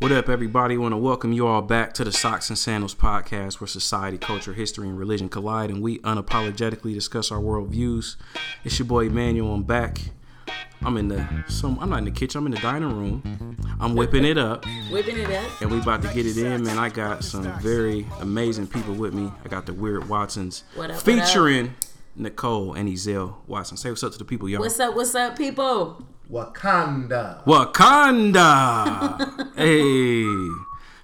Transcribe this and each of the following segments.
What up, everybody? want to welcome you all back to the Socks and Sandals podcast, where society, culture, history, and religion collide, and we unapologetically discuss our worldviews. It's your boy Emmanuel. I'm back. I'm in the some. I'm not in the kitchen. I'm in the dining room. I'm whipping it up, Whipping it up. and we about to get it in, man. I got some very amazing people with me. I got the Weird Watsons What up, what featuring Nicole and Ezell Watson. Say what's up to the people, y'all. What's up? What's up, people? Wakanda. Wakanda. hey,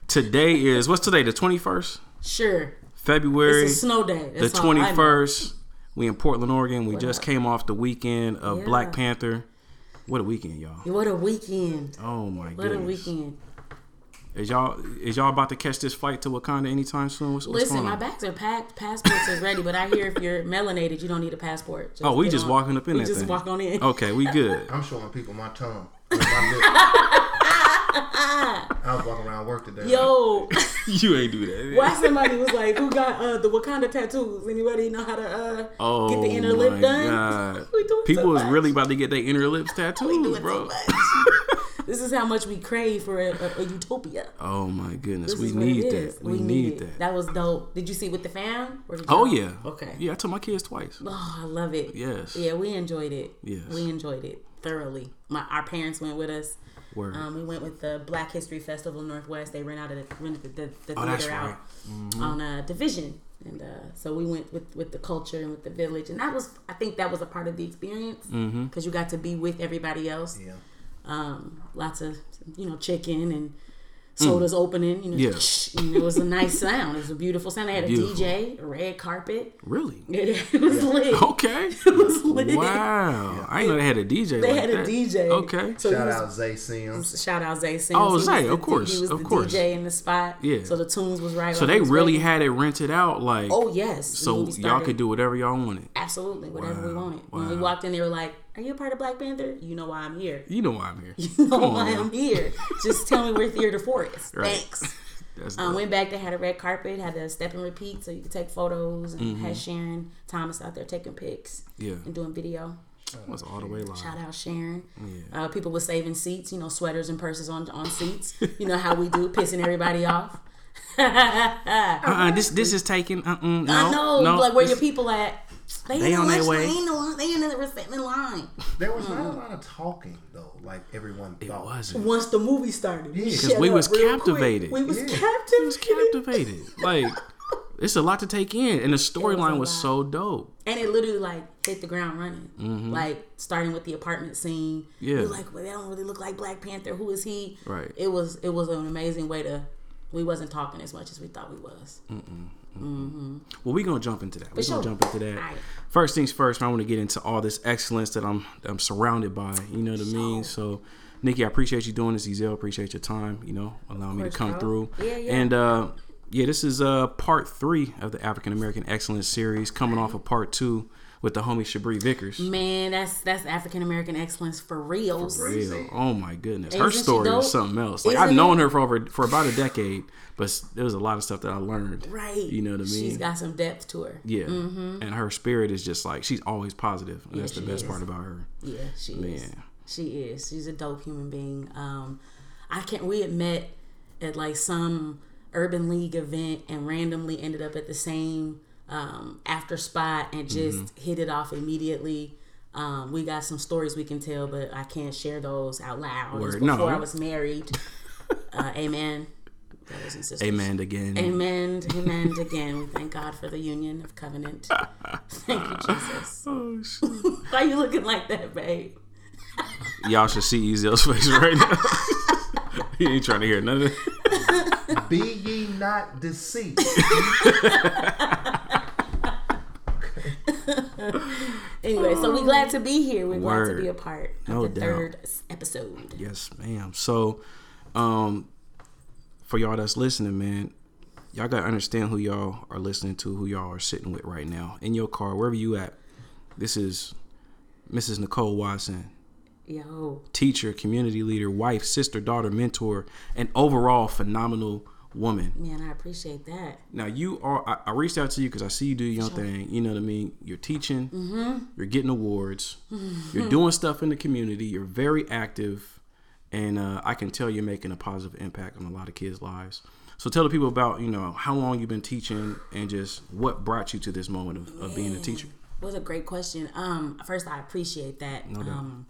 today is what's today? The twenty first Sure. February. It's a snow day. the That's all I twenty know. first. We in Portland, Oregon. We just up? came off the weekend of Yeah. Black Panther. What a weekend, y'all! What a weekend. Oh my god! What a weekend. Is y'all is y'all about to catch this flight to Wakanda anytime soon? What's, what's Listen, going my bags are packed. Passports are ready, but I hear if you're melanated, you don't need a passport. Just Oh, we just on. walking up in we that just thing. walk on in. Okay, we good. I'm showing people my tongue. my lip. I was walking around work today. Yo, you ain't do that. why somebody was like, "Who got uh, the Wakanda tattoos? Anybody know how to uh, Oh get the inner lip done?" We doing People too is much. really about to get their inner lips We tattooed, doing bro. Too much. this is how much we crave for a, a, a utopia. Oh my goodness, This we need that. that. is. We, need it. that. That was dope. Did you see with the fam? Or Oh y'all- yeah. Okay. Yeah, I took my kids twice. Oh, I love it. Yes. Yeah, we enjoyed it. Yes. We enjoyed it thoroughly. My our parents went with us. Word. Um, we went with the Black History Festival Northwest. They ran out of the rented the, the, the Oh, theater right. Mm-hmm. out on a Division, and uh, so we went with with the culture and with the village, and that was I think that was a part of the experience because Mm-hmm. you got to be with everybody else. Yeah. Um, lots of you know chicken and. Sodas opening, you know, Mm. Yeah. you know, it was a nice sound. It was a beautiful sound. They had a Beautiful. DJ, a red carpet. Really? It was lit. Okay. It was lit. Wow. I didn't know they had a DJ. They like had a. DJ. Okay. So Shout was- out Zay Sims. Shout out Zay Sims. Oh, He was Zay, the- of course, He was of the course. DJ in the spot. Yeah. So the tunes was right. So while they really waiting. had it rented out, like. Oh yes. So y'all could do whatever y'all wanted. absolutely whatever we Wow, wanted. When we walked in, they were like, "Are you a part of Black Panther? You know why I'm here. You know why I'm here. You know Come why now. I'm here. Just tell me where Theater Four is. Right. Thanks." That's Um, dope. went back. They had a red carpet. Had a step and repeat, so you could take photos. And Mm-hmm. had Sharon Thomas out there taking pics yeah. and doing video. That's all the way live. Shout out Sharon. Yeah. Uh, people were saving seats, you know, sweaters and purses on on seats. You know how we do, pissing everybody off. Uh-uh, this this is taken. Uh-uh, no, I know, no, like where this- your people at? They, They in on the their lunch way. line, They in the line. They in the respecting line. There was not a lot of talking though, like everyone It thought. wasn't. Once the movie started, we Because shut we was captivated. We was Yeah. captivated. was captivated. Like it's a lot to take in, and the storyline was lot. so dope. and it literally like hit the ground running. Like starting with the apartment scene. Mm-hmm. Yeah. we like, well, they don't really look like Black Panther. Who is he? Right. It was it was an amazing way to. We wasn't talking as much as we thought we was. Well, we're gonna jump into that. We're sure. gonna jump into that. First things first, I want to get into all this excellence that I'm I'm surrounded by. You know what I mean? So, Nikki, I appreciate you doing this. Ezel, appreciate your time. You know, allowing me to come through. Yeah, yeah. And uh, yeah, this is uh part three of the African American Excellence series, coming off of part two with the homie Shabri Vickers. Man, that's that's African American excellence for reals. Real. Oh my goodness, her Isn't she story dope? is something else. Like Isn't I've known it? her for over for about a decade, but there was a lot of stuff that I learned. Right. You know what I mean? She's got some depth to her. Yeah, and her spirit is just like she's always positive, and that's the best is. part about her. Yeah, she is. Man. She is. She's a dope human being. Um, I can't. We had met at like some urban league event and randomly ended up at the same um, after spot and just Mm-hmm. hit it off immediately. Um, we got some stories we can tell, but I can't share those out loud. Word. before No. I was married. uh, amen. Brothers and sisters. Amen again. Amen. Amen. Again, we thank God for the union of covenant. Thank you, Jesus. Oh, shit. Why you looking like that, babe? Y'all should see Ezel's face right now. he ain't trying to hear none of it. Be ye not deceived. Anyway, so we glad to be here. We're glad to be a part of No the doubt. third episode. Yes, ma'am. So, um, for y'all that's listening, man, y'all gotta understand who y'all are listening to, who y'all are sitting with right now in your car, wherever you at. This is Mrs. Nicole Watson, Yo, teacher, community leader, wife, sister, daughter, mentor, and overall phenomenal woman. man, I appreciate that. Now you are. I, I reached out to you because I see you do your own thing. You know what I mean. You're teaching. Mm-hmm. You're getting awards. You're doing stuff in the community. You're very active, and uh, I can tell you're making a positive impact on a lot of kids' lives. So tell the people about you know how long you've been teaching and just what brought you to this moment of, of being a teacher. What a great question. Um, first, I appreciate that. No doubt. Um,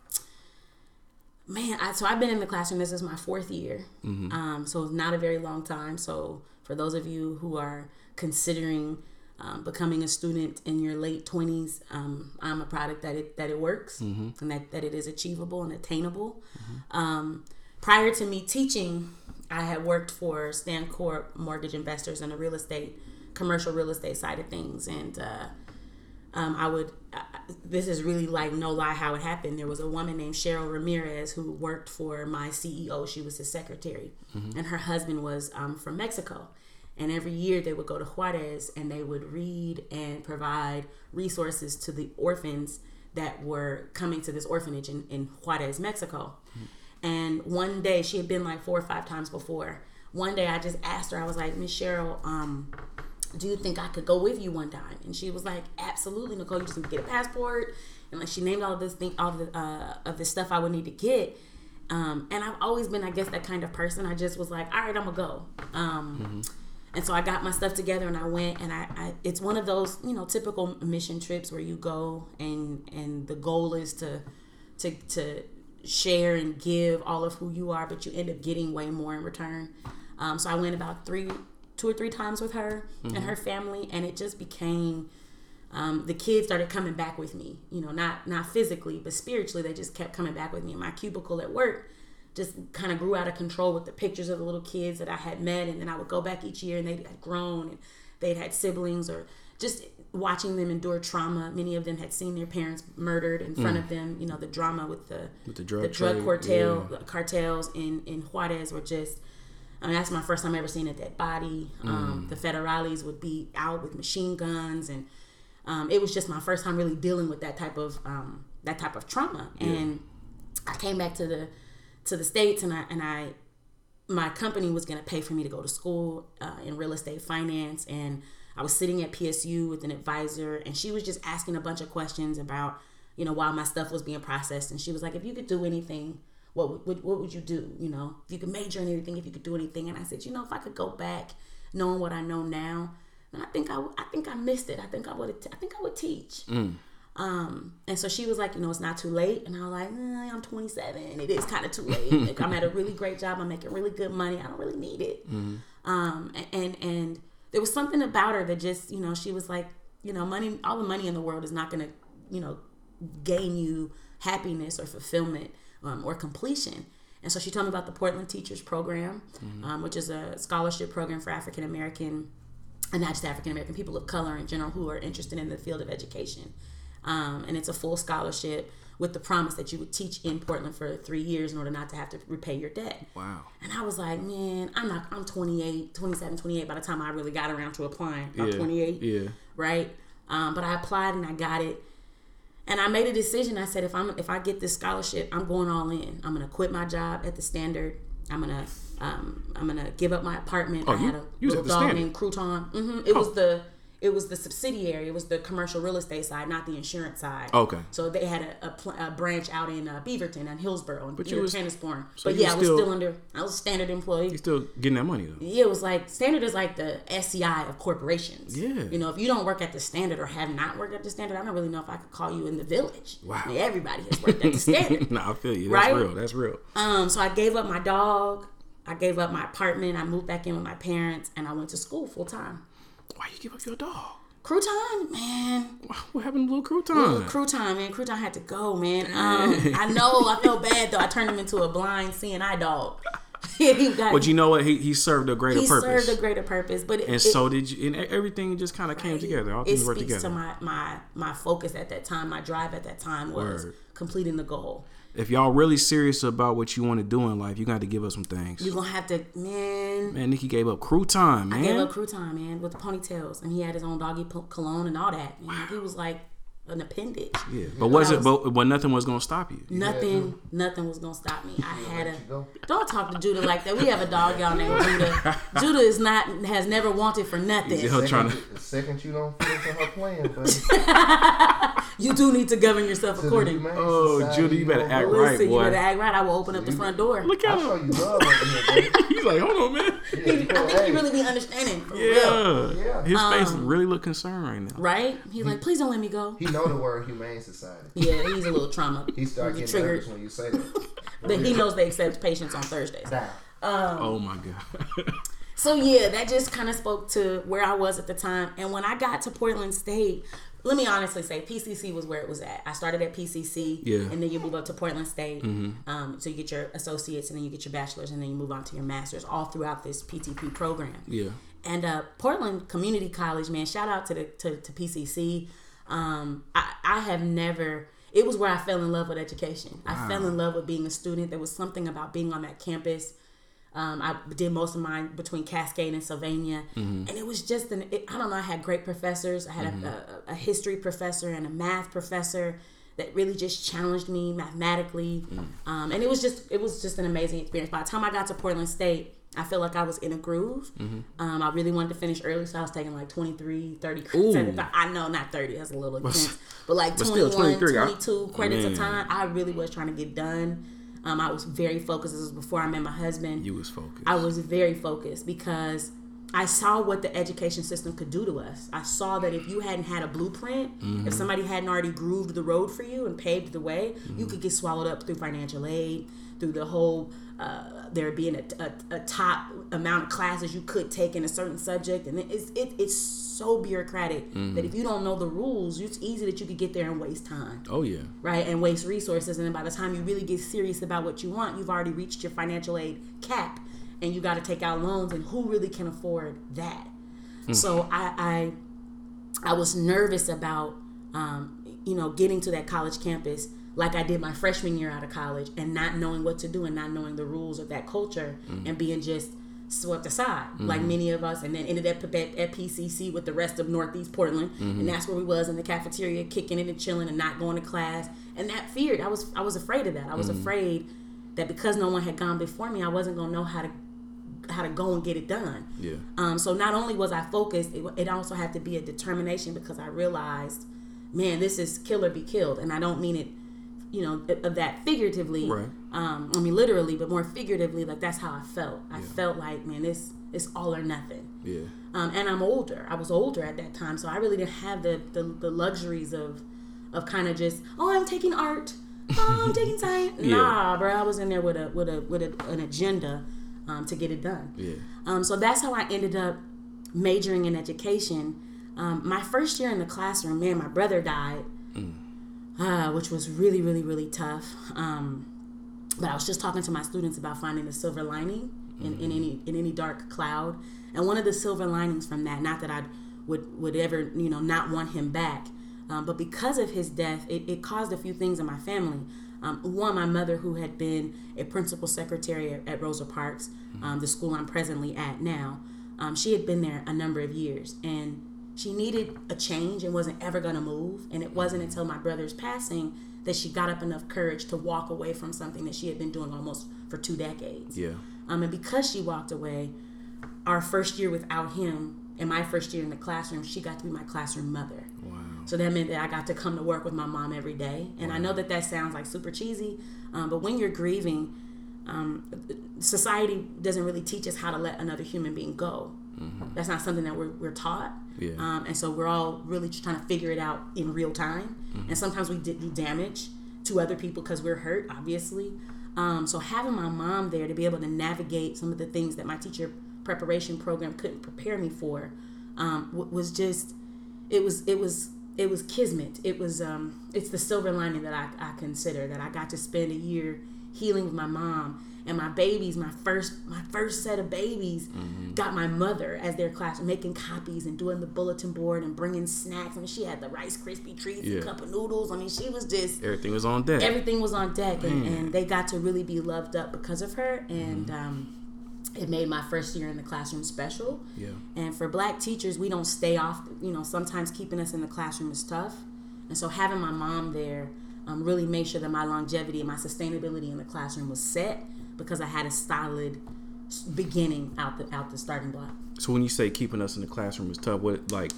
man, I, so I've been in the classroom. This is my fourth year. Mm-hmm. Um, so it's not a very long time. So for those of you who are considering um, becoming a student in your late twenties, um, I'm a product that it that it works Mm-hmm. and that, that it is achievable and attainable. Um, prior to me teaching, I had worked for Stancorp Mortgage Investors in the real estate, commercial real estate side of things, and uh, um, I would. Uh, this is really like no lie how it happened. There was a woman named Cheryl Ramirez who worked for my CEO. She was his secretary, and her husband was um, from Mexico. And every year they would go to Juarez and they would read and provide resources to the orphans that were coming to this orphanage in, in Juarez, Mexico. And one day she had been like four or five times before. One day I just asked her, I was like, Miss Cheryl, um, do you think I could go with you one time? And she was like, absolutely, Nicole. You just need to get a passport. And like she named all of this thing, all of the uh, of the stuff I would need to get. Um, and I've always been, I guess, that kind of person. I just was like, all right, I'm gonna go. Um, And so I got my stuff together and I went. And I, I, it's one of those, you know, typical mission trips where you go and and the goal is to to to share and give all of who you are, but you end up getting way more in return. Um, so I went about three, two or three times with her and her family, and it just became. Um, the kids started coming back with me, you know, not not physically, but spiritually. They just kept coming back with me. And my cubicle at work just kind of grew out of control with the pictures of the little kids that I had met, and then I would go back each year, and they had grown, and they'd had siblings, or just watching them endure trauma. Many of them had seen their parents murdered in front of them. You know, the drama with the With the drug the drug cartel yeah. cartels in in Juarez were just. I mean, that's my first time ever seeing a dead body. Um, the federales would be out with machine guns, and um, it was just my first time really dealing with that type of um, that type of trauma. And I came back to the to the states, and I and I my company was going to pay for me to go to school uh, in real estate finance and i was sitting at psu with an advisor and she was just asking a bunch of questions about you know while my stuff was being processed and she was like if you could do anything what would what, would you do you know if you could major in anything if you could do anything and i said you know if i could go back knowing what i know now then i think i, I think i missed it i think i would i think i would teach um, and so she was like, you know, it's not too late. And I was like, eh, I'm 27. It is kind of too late. Like, I'm at a really great job. I'm making really good money. I don't really need it. Um, and and there was something about her that just, you know, she was like, you know, money, all the money in the world is not going to, you know, gain you happiness or fulfillment um, or completion. And so she told me about the Portland Teachers Program, um, which is a scholarship program for African American and not just African American people of color in general who are interested in the field of education. Um, and it's a full scholarship with the promise that you would teach in Portland for three years in order not to have to repay your debt. Wow. And I was like, man, I'm not, I'm 28, 27, 28 by the time I really got around to applying. I'm Yeah. 28 Yeah. right? Um, but I applied and I got it, and I made a decision. I said, if I'm if I get this scholarship, I'm going all in. I'm gonna quit my job at the Standard. I'm gonna um, I'm gonna give up my apartment. I Oh, you- had a you was little at the dog Standard? named Crouton. hmm It was the it was the subsidiary. It was the commercial real estate side, not the insurance side. Okay. So they had a, a, pl- a branch out in uh, Beaverton and Hillsboro and But you was- Tanasbourne. so but yeah, I was still- still under. I was standard employee. You still getting that money though. Yeah, it was like standard is like the SCI of corporations. Yeah. You know, if you don't work at the standard or have not worked at the standard, I don't really know if I could call you in the village. Wow. I mean, everybody has worked at the standard. nah, I feel you. That's Right? real. That's real. Um, so I gave up my dog. I gave up my apartment. I moved back in with my parents, and I went to school full time. Why you give up your dog? Crouton, man. What happened to little Little crouton? Crouton, man. Crouton had to go, man. Um, I know. I felt bad though. I turned him into a blind seeing eye dog. got, But you know what? He, he served a greater he purpose. served a greater purpose, but it, and it- so did you. And everything just kind of came together. All it things speaks worked together. to my, my my focus at that time my drive at that time was Word. completing the goal if y'all really serious about what you want to do in life, you got to give up some things. you're gonna have to man Man, Nikki gave up crouton, man. I gave up crouton man with the ponytails and he had his own doggy cologne and all that and he was like an appendage yeah, but was I it? But, but nothing was gonna stop you. nothing nothing was gonna stop me I had a don't talk to Judah like that we have a dog y'all named Judah Judah is not has never wanted for nothing He's trying to. The second you don't fit into her plan, buddy. you do need to govern yourself To the accordingly. Oh, Society, Judy, you better act right, Listen, you better act right. I will open up the front door. Look at him. you love over here, bro. He's like, hold on, man. Yeah, He- I think hey, he really be understanding for real, Yeah. Yeah. His face Um, really look concerned right now. right? He's like, please don't let me go. He know the word Humane Society. Yeah, he's a little trauma. He starts getting triggered. when you say that. But he knows they accept patients on Thursdays. Down. Oh my god. So yeah, that just kind of spoke to where I was at the time. And when I got to Portland State, let me honestly say, PCC was where it was at. I started at PCC, Yeah. Mm-hmm. and then you move up to Portland State. Um, so you get your associates, and then you get your bachelor's, and then you move on to your master's, all throughout this PTP program. yeah. And uh, Portland Community College, man, shout out to the to, to PCC. Um, I, I have never. It was where I fell in love with education. I fell in love with being a student. There was something about being on that campus. Um, I did most of mine between Cascade and Sylvania, and it was just an. It, I don't know. I had great professors. I had a, a, a history professor and a math professor that really just challenged me mathematically, um, and it was just it was just an amazing experience. By the time I got to Portland State, I feel like I was in a groove. Um, I really wanted to finish early, so I was taking like 23, 30 credits. at a Ooh. time. I know not 30, that's a little intense, but like but still, 21, 23, I- 22 credits a time. I really was trying to get done. Um, I was very focused. This was before I met my husband. You was focused. I was very focused because I saw what the education system could do to us. I saw that if you hadn't had a blueprint, if somebody hadn't already grooved the road for you and paved the way, you could get swallowed up through financial aid, through the whole uh, there being a, a, a top amount of classes you could take in a certain subject, and it's it, it's so bureaucratic that if you don't know the rules, it's easy that you could get there and waste time oh yeah. right? And waste resources. And then by the time you really get serious about what you want, you've already reached your financial aid cap and you got to take out loans. And who really can afford that? So I, I, I was nervous about, um, you know, getting to that college campus like I did my freshman year out of college and not knowing what to do and not knowing the rules of that culture mm. and being just swept aside mm-hmm. like many of us and then ended up at, at PCC with the rest of Northeast Portland and mm-hmm. that's where we was in the cafeteria kicking it and chilling and not going to class and that feared I was I was afraid of that I was mm-hmm. afraid that because no one had gone before me I wasn't gonna know how to how to go and get it done. Yeah. um, so not only was I focused, it, it also had to be a determination because I realized, man, this is kill or be killed, and I don't mean it, you know, of that figuratively. Right. Um, I mean literally, but more figuratively. Like that's how I felt. I felt like, man, this it's all or nothing. Yeah. Um, and I'm older. I was older at that time, so I really didn't have the the, the luxuries of of kind of just, oh, I'm taking art. Oh, I'm taking science. Yeah. Nah, bro, I was in there with a with a with a, an agenda um, to get it done. Yeah. Um, so that's how I ended up majoring in education. Um, my first year in the classroom, man, my brother died, uh, which was really, really, really tough. Um, but I was just talking to my students about finding the silver lining in, in any in any dark cloud, and one of the silver linings from that, not that I would would ever you know not want him back, um, but because of his death, it, it caused a few things in my family. Um, one, my mother, who had been a principal secretary at, at Rosa Parks, um, the school I'm presently at now, um, she had been there a number of years, and she needed a change and wasn't ever going to move. And it wasn't until my brother's passing that she got up enough courage to walk away from something that she had been doing almost for two decades. Yeah. Um, and because she walked away, our first year without him, and my first year in the classroom, she got to be my classroom mother. Wow. So that meant that I got to come to work with my mom every day. And I know that that sounds like super cheesy, um, but when you're grieving, um, society doesn't really teach us how to let another human being go. That's not something that we're, we're taught. Yeah. Um, and so we're all really just trying to figure it out in real time. And sometimes we did do damage to other people because we're hurt, obviously. Um, so having my mom there to be able to navigate some of the things that my teacher preparation program couldn't prepare me for um, was just it was it was it was kismet. It was um, it's the silver lining that I, I consider that I got to spend a year healing with my mom and my babies. My first my first set of babies got my mother as their class making copies and doing the bulletin board and bringing snacks. I mean, she had the Rice Krispie treats Yeah. and cup of noodles. I mean, she was just Everything was on deck. everything was on deck and, and they got to really be loved up because of her and um, it made my first year in the classroom special yeah. and for black teachers we don't stay off you know sometimes keeping us in the classroom is tough and so having my mom there um, really made sure that my longevity and my sustainability in the classroom was set because i had a solid beginning out the out the starting block So when you say keeping us in the classroom is tough, what like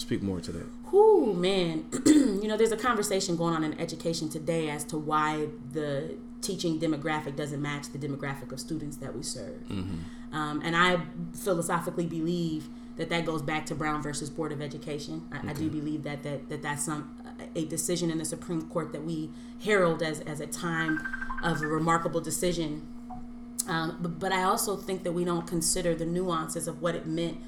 Speak more to that. Whoo, man. you know, there's a conversation going on in education today as to why the teaching demographic doesn't match the demographic of students that we serve. Mm-hmm. Um, and I philosophically believe that that goes back to Brown versus Board of Education. I, I do believe that, that that that's some a decision in the Supreme Court that we herald as, as a time of a remarkable decision. Um, but, but I also think that we don't consider the nuances of what it meant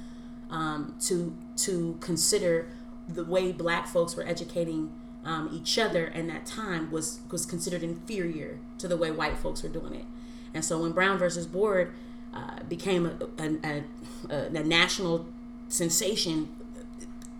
um, to to consider the way black folks were educating um, each other in that time was was considered inferior to the way white folks were doing it. And so when Brown versus Board uh, became a, a, a, a national sensation,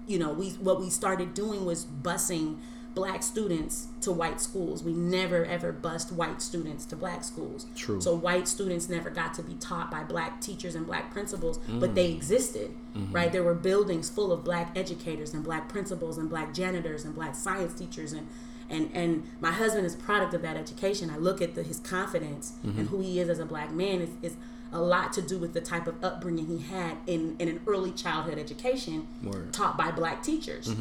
you know, we what we started doing was busing black students to white schools. We never ever bust white students to black schools. True. So white students never got to be taught by black teachers and black principals, but mm. they existed, mm-hmm. right? There were buildings full of black educators and black principals and black janitors and black science teachers and and and my husband is a product of that education. I look at the, his confidence and mm-hmm. who he is as a black man is, is a lot to do with the type of upbringing he had in, in an early childhood education Word. taught by black teachers.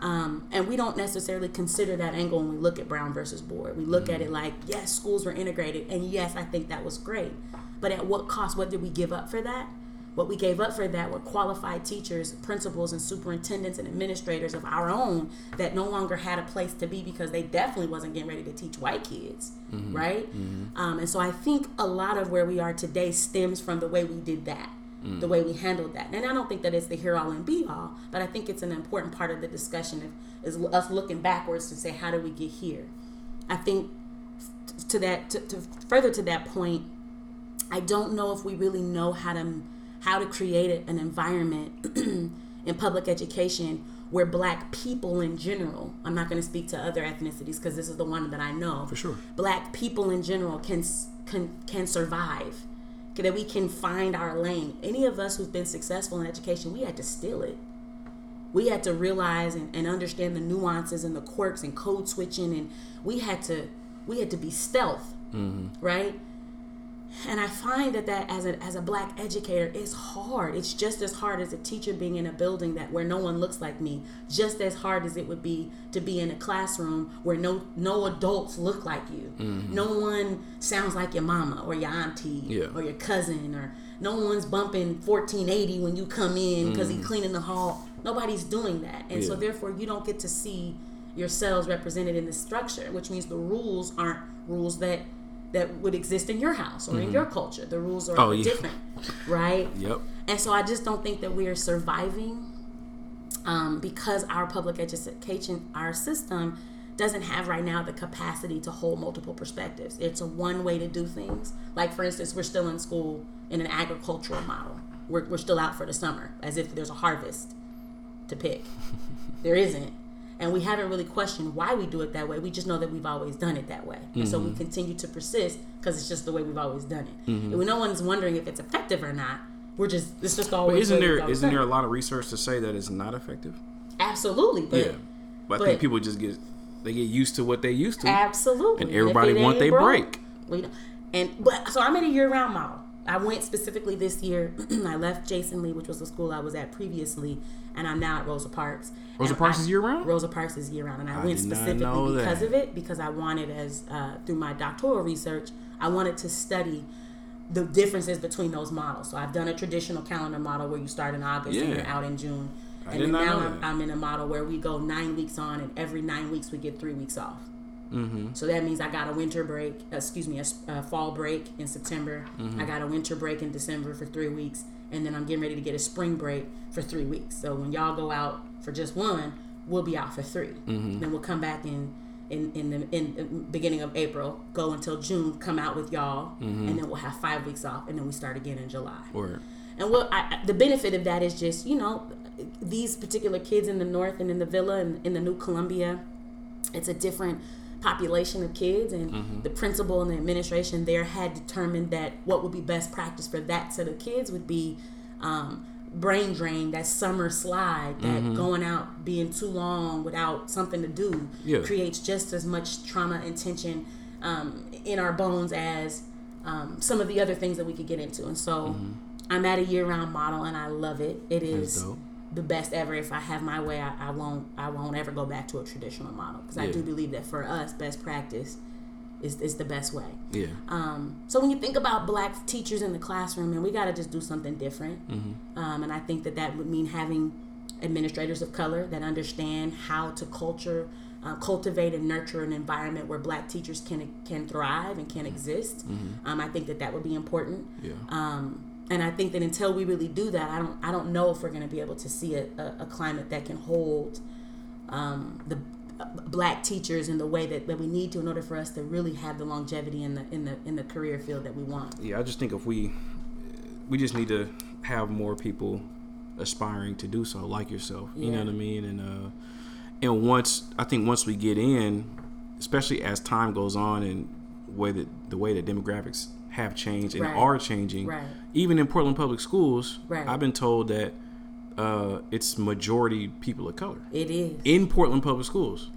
Um, and we don't necessarily consider that angle when we look at Brown versus Board. We look at it like, yes, schools were integrated, and yes, I think that was great. But at what cost? What did we give up for that? What we gave up for that were qualified teachers, principals, and superintendents and administrators of our own that no longer had a place to be because they definitely wasn't getting ready to teach white kids, mm-hmm. right? Mm-hmm. Um, and so I think a lot of where we are today stems from the way we did that mm. the way we handled that. And I don't think that it's the here all and be all, but I think it's an important part of the discussion of is us looking backwards to say how do we get here. I think to that to, to further to that point, I don't know if we really know how to how to create an environment in public education where black people in general i'm not going to speak to other ethnicities because this is the one that i know. For sure. black people in general can can can survive. That we can find our lane. Any of us who've been successful in education we had to steal it. We had to realize and, and understand the nuances and the quirks and code switching and we had to we had to be stealth mm-hmm. right and I find that that as a as a black educator is hard. It's just as hard as a teacher being in a building that where no one looks like me. Just as hard as it would be to be in a classroom where no no adults look like you. Mm-hmm. No one sounds like your mama or your auntie Yeah. or your cousin or no one's bumping 1480 when you come in because he's mm-hmm. cleaning the hall. Nobody's doing that. And so therefore you don't get to see yourselves represented in the structure, which means the rules aren't rules that that would exist in your house or in your culture. The rules are Oh, yeah. different, right? Yep. And so I just don't think that we are surviving um, because our public education, our system, doesn't have right now the capacity to hold multiple perspectives. It's a one way to do things. Like, for instance, we're still in school in an agricultural model. We're, we're still out for the summer as if there's a harvest to pick. there isn't. And we haven't really questioned why we do it that way. We just know that we've always done it that way. And so we Mm-hmm. continue to persist because it's just the way we've always done it. And when no one's wondering if it's effective or not, we're just, it's just always But isn't the way we've there isn't there a lot of research to say that it's not effective? Absolutely. But yeah. But, I think people just get they get used to what they used to. Absolutely. And everybody it want they break. we don't- and but so I'm in a year round model. I went specifically this year. I left Jason Lee, which was the school I was at previously, and I'm now at Rosa Parks. Rosa Parks I- is year round? Rosa Parks is year round, and I, I went specifically because of it because I wanted as uh, through my doctoral research, I wanted to study the differences between those models. So I've done a traditional calendar model where you start in August and you're out in June. I and then now I'm. I'm in a model where we go nine weeks on, and every nine weeks we get three weeks off. So that means I got a winter break, excuse me, a fall break in September. I got a winter break in December for three weeks, and then I'm getting ready to get a spring break for three weeks. So when y'all go out for just one, we'll be out for 3 mm-hmm. Then we'll come back in in in the in, in beginning of April, go until June, come out with y'all, mm-hmm. and then we'll have five weeks off, and then we start again in July. Or And I, I- the benefit of that is just you know these particular kids in the north and in the villa and in the New Columbia, it's a different population of kids and the principal and the administration there had determined that what would be best practice for that set of kids would be um, brain drain that summer slide that going out being too long without something to do Yeah. creates just as much trauma and tension um, in our bones as um, some of the other things that we could get into. And so i'm at a year-round model and i love it. It is. The best ever. If I have my way, I, I won't I won't ever go back to a traditional model because I do believe that for us, best practice is is the best way. Yeah. Um, so when you think about black teachers in the classroom, and we got to just do something different. Mm-hmm. Um, and I think that that would mean having administrators of color that understand how to culture, uh, cultivate, and nurture an environment where black teachers can can thrive and can exist. Um, I think that that would be important. Yeah. Um, and I think that until we really do that, I don't I don't know if we're going to be able to see a, a, a climate that can hold um, the uh, black teachers in the way that, that we need to in order for us to really have the longevity in the in the in the career field that we want. yeah, I just think if we we just need to have more people aspiring to do so, like yourself. Yeah. You know what I mean? And uh, and once I think once we get in, especially as time goes on and way that the way that demographics have changed and Right. are changing, Right. Even in Portland public schools, Right. I've been told that uh, it's majority people of color It is in Portland public schools,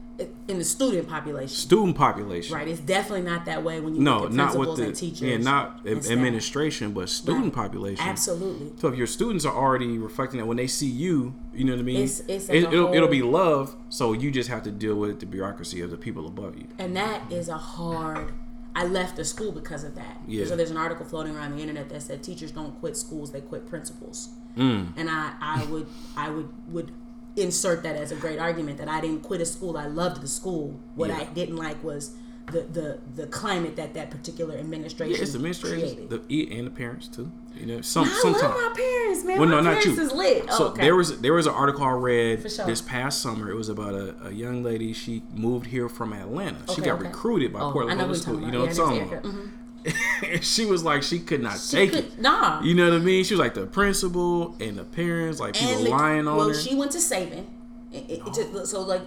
in the student population. student population. Right. It's definitely not that way when you No, look at not with the and teachers. yeah, not administration, but student Right. population. Absolutely. So if your students are already reflecting that when they see you, you know what I mean. It's- it's it, will it'll be love. So you just have to deal with the bureaucracy of the people above you. And that is a hard. I left the school because of that. Yeah. So there's an article floating around the internet that said teachers don't quit schools; they quit principals. Mm. And I, I would, I would, would insert that as a great argument that I didn't quit a school. I loved the school. What Yeah. I didn't like was the the the climate that that particular administration Yeah, it's created. the and the parents too. You know, some I sometimes. love my parents, man. Well, my no, not you. is lit. Oh, So okay. there was there was an article I read sure. this past summer. It was about a, a young lady. She moved here from Atlanta. she got okay. recruited by Oh, Portland Public School. you're know what I'm talking about. about? Yeah, Erica. And mm-hmm. she was like, she could not She take could- it. Nah. You know what I mean? She was like the principal and the parents, like people and like, lying on well, her. she went to Saban. It, it, it just, so like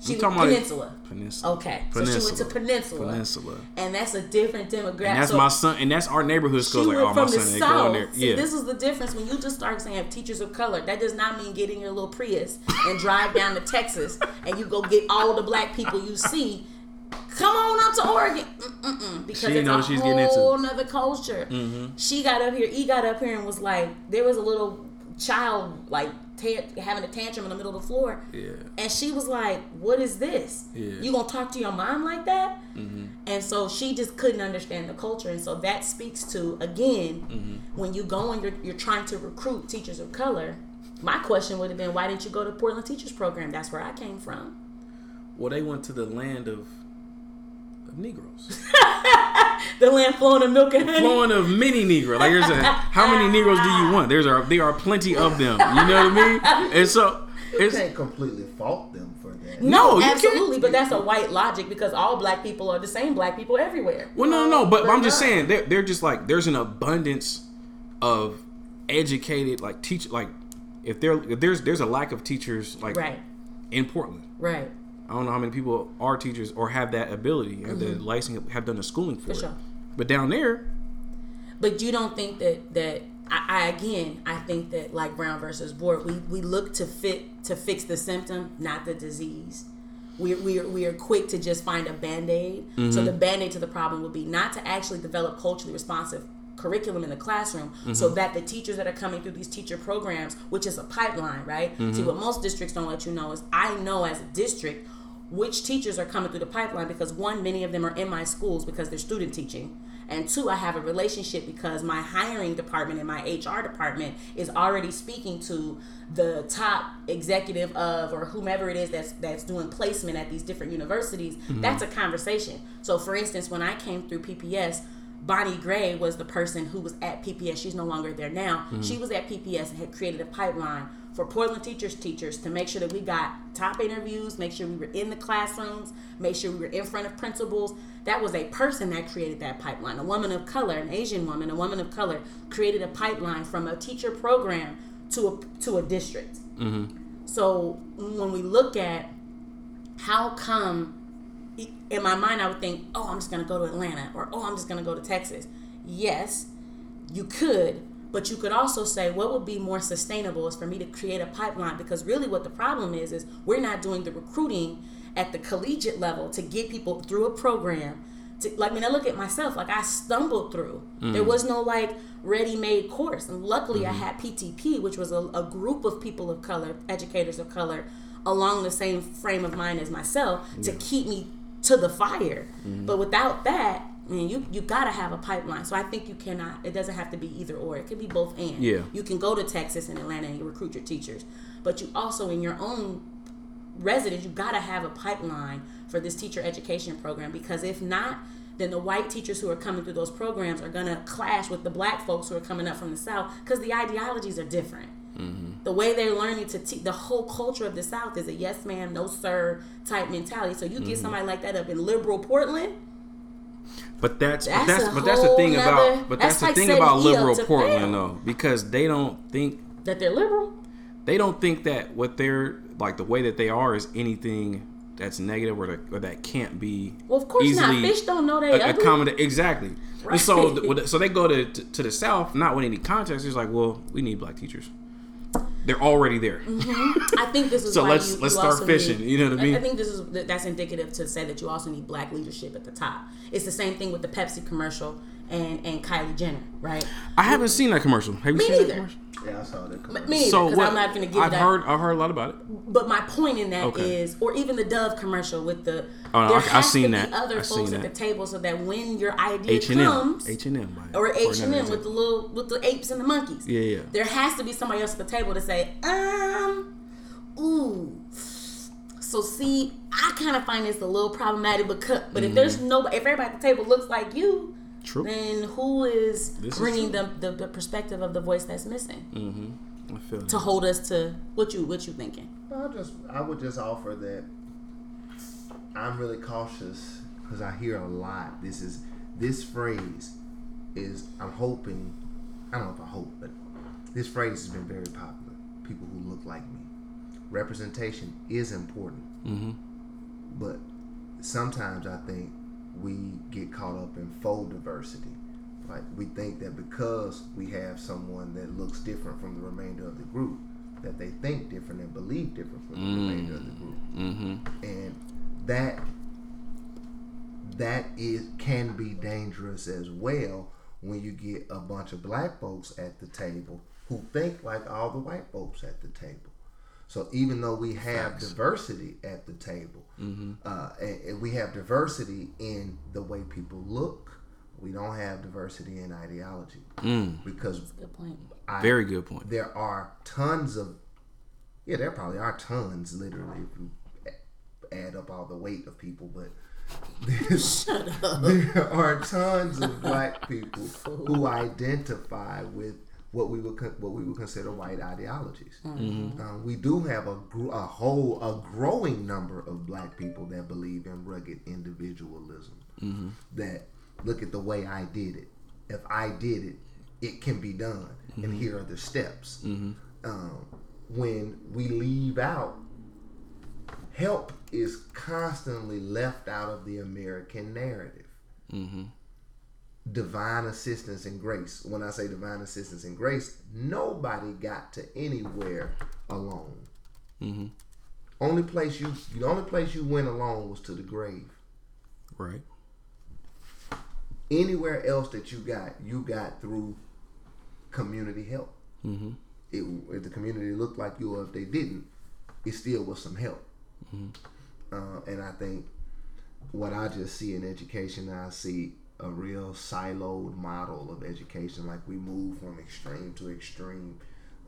she talking Peninsula. Peninsula. Okay, so she went to Peninsula, Peninsula. and that's a different demographic. And that's so my son, and that's our neighborhood school. Like, went oh, my son ain't going south. there. See, this is the difference when you just start saying teachers of color. That does not mean getting your little Prius and drive down to Texas and you go get all the black people you see. Come on up to Oregon, Mm-mm-mm, because She it's a she's getting into. whole nother culture. Mm-hmm. She got up here. E got up here and was like, there was a little child like ta- having a tantrum in the middle of the floor. yeah. And she was like, "What is this? Yeah. You gonna talk to your mom like that?" Mm-hmm. And so she just couldn't understand the culture, and so that speaks to again Mm-hmm. when you go and you're, you're trying to recruit teachers of color. My question would have been, why didn't you go to Portland Teachers Program? That's where I came from. Well, they went to the land of of Negroes, The land flowing of milk and honey. flowing of many Negroes. Like, there's a how many Negroes do you want? There's a there are plenty of them. You know what I mean? And so You it's can't completely fault them for that. No, No, you absolutely, but that's a white logic because all black people are the same black people everywhere. Well, no, no, but, but I'm just not. saying they're, they're just like there's an abundance of educated like teach like if there if there's there's a lack of teachers like Right, in Portland. right, I don't know how many people are teachers or have that ability, have the mm-hmm. license, have done the schooling for, Mm-hmm. For it. sure. But down there, But you don't think that that I, I again I think that like Brown versus Board, we we look to fit to fix the symptom, not the disease. We we are, we are quick to just find a band aid. So the mm-hmm. band aid to the problem would be not to actually develop culturally responsive curriculum in the classroom so mm-hmm. that the teachers that are coming through these teacher programs which is a pipeline right see what most districts don't let you know is i know as a district which teachers are coming through the pipeline because one many of them are in my schools because they're student teaching. And two i have a relationship because my hiring department and my hr department is already speaking to the top executive of or whomever it is that's that's doing placement at these different universities. Mm-hmm. That's a conversation. So for instance when i came through pps Bonnie Gray was the person who was at PPS. She's no longer there now. Mm-hmm. She was at PPS and had created a pipeline for Portland teachers teachers to make sure that we got top interviews, make sure we were in the classrooms, make sure we were in front of principals. That was a person that created that pipeline. A woman of color, an Asian woman, a woman of color created a pipeline from a teacher program to a to a district. Mm-hmm. So when we look at how come in my mind I would think, oh, I'm just gonna go to Atlanta or oh, I'm just gonna go to Texas. Yes, you could, but you could also say what would be more sustainable is for me to create a pipeline because really what the problem is is we're not doing the recruiting at the collegiate level to get people through a program to, like when I look at myself, like I stumbled through. Mm-hmm. There was no like ready-made course, and luckily I mm-hmm. had PTP, which was a, a group of people of color, educators of color, along the same frame of mind as myself to keep me to the fire. But without that, I mean, you you gotta have a pipeline. So I think you cannot. It doesn't have to be either or. It could be both and. Yeah. You can go to Texas and Atlanta and you recruit your teachers, but you also in your own residents, you gotta have a pipeline for this teacher education program because if not, then the white teachers who are coming through those programs are gonna clash with the black folks who are coming up from the south because the ideologies are different. Mm-hmm. The way they're learning to teach, the whole culture of the South is a yes ma'am, no sir type mentality. So you get mm-hmm. somebody like that up in liberal Portland, But that's but That's that's but that's the thing nother- about but that's, that's the like thing about liberal Portland fail. though because they don't think that they're liberal. they don't think that what they're like the way that they are is anything that's negative or, that or that can't be Well, of course not. Fish don't know they ugly. accommodate exactly. And so so they go to, to to the south not with any context. It's like, well, we need black teachers. They're already there. Mm-hmm. I think this is So why let's- you, let's you start fishing, Need, you know what I mean? I think this is that's indicative to say that you also need black leadership at the top. It's the same thing with the Pepsi commercial and and Kylie Jenner, right? I haven't seen that commercial. Have you Me seen that neither. commercial? Yeah, I saw that. Me neither, So because what? I'm not going to give I've that. heard I've heard a lot about it. But my point in that is, Okay. or even the Dove commercial with the Oh, no, there I- I've seen to that. be other I've folks seen at that. the table so that when your idea H and M, comes, H and M, or H and M with the little with the apes and the monkeys. Yeah, yeah. There has to be somebody else at the table to say, um, ooh. So see, I kind of find this a little problematic, because but if there's Mm-hmm. no, if everybody at the table looks like you, True. then who is This bringing true. the, the the perspective of the voice that's missing I feel to hold us to what you what you thinking? I just I would just offer that I'm really cautious because I hear a lot. This is this phrase is I'm hoping I don't know if I hope, but this phrase has been very popular. People who look like me. Representation is important, Mm-hmm. but sometimes I think we get caught up in faux diversity. Like we think that because we have someone that looks different from the remainder of the group, that they think different and believe different from the remainder of the group, Mm-hmm. and that that is can be dangerous as well when you get a bunch of black folks at the table who think like all the white folks at the table. So even though we have diversity at the table, uh, and, and we have diversity in the way people look, we don't have diversity in ideology. Because Good point. I, Very good point. there are tons of yeah there probably are tons literally if you add up all the weight of people but there's, there are tons of black people who identify with what we would con- what we would consider white ideologies. Mm-hmm. Mm-hmm. Um, we do have a gr- a whole a growing number of black people that believe in rugged individualism. Mm-hmm. That look at the way I did it. If I did it, it can be done, and here are the steps. Um, when we leave out help is constantly left out of the American narrative. Divine assistance and grace. When I say divine assistance and grace, nobody got to anywhere alone. Only place you, the only place you went alone was to the grave. Right. Anywhere else that you got, you got through community help. Mm-hmm. It, if the community looked like you or if they didn't, it still was some help. Uh, and I think what I just see in education, I see a real siloed model of education. Like we move from extreme to extreme.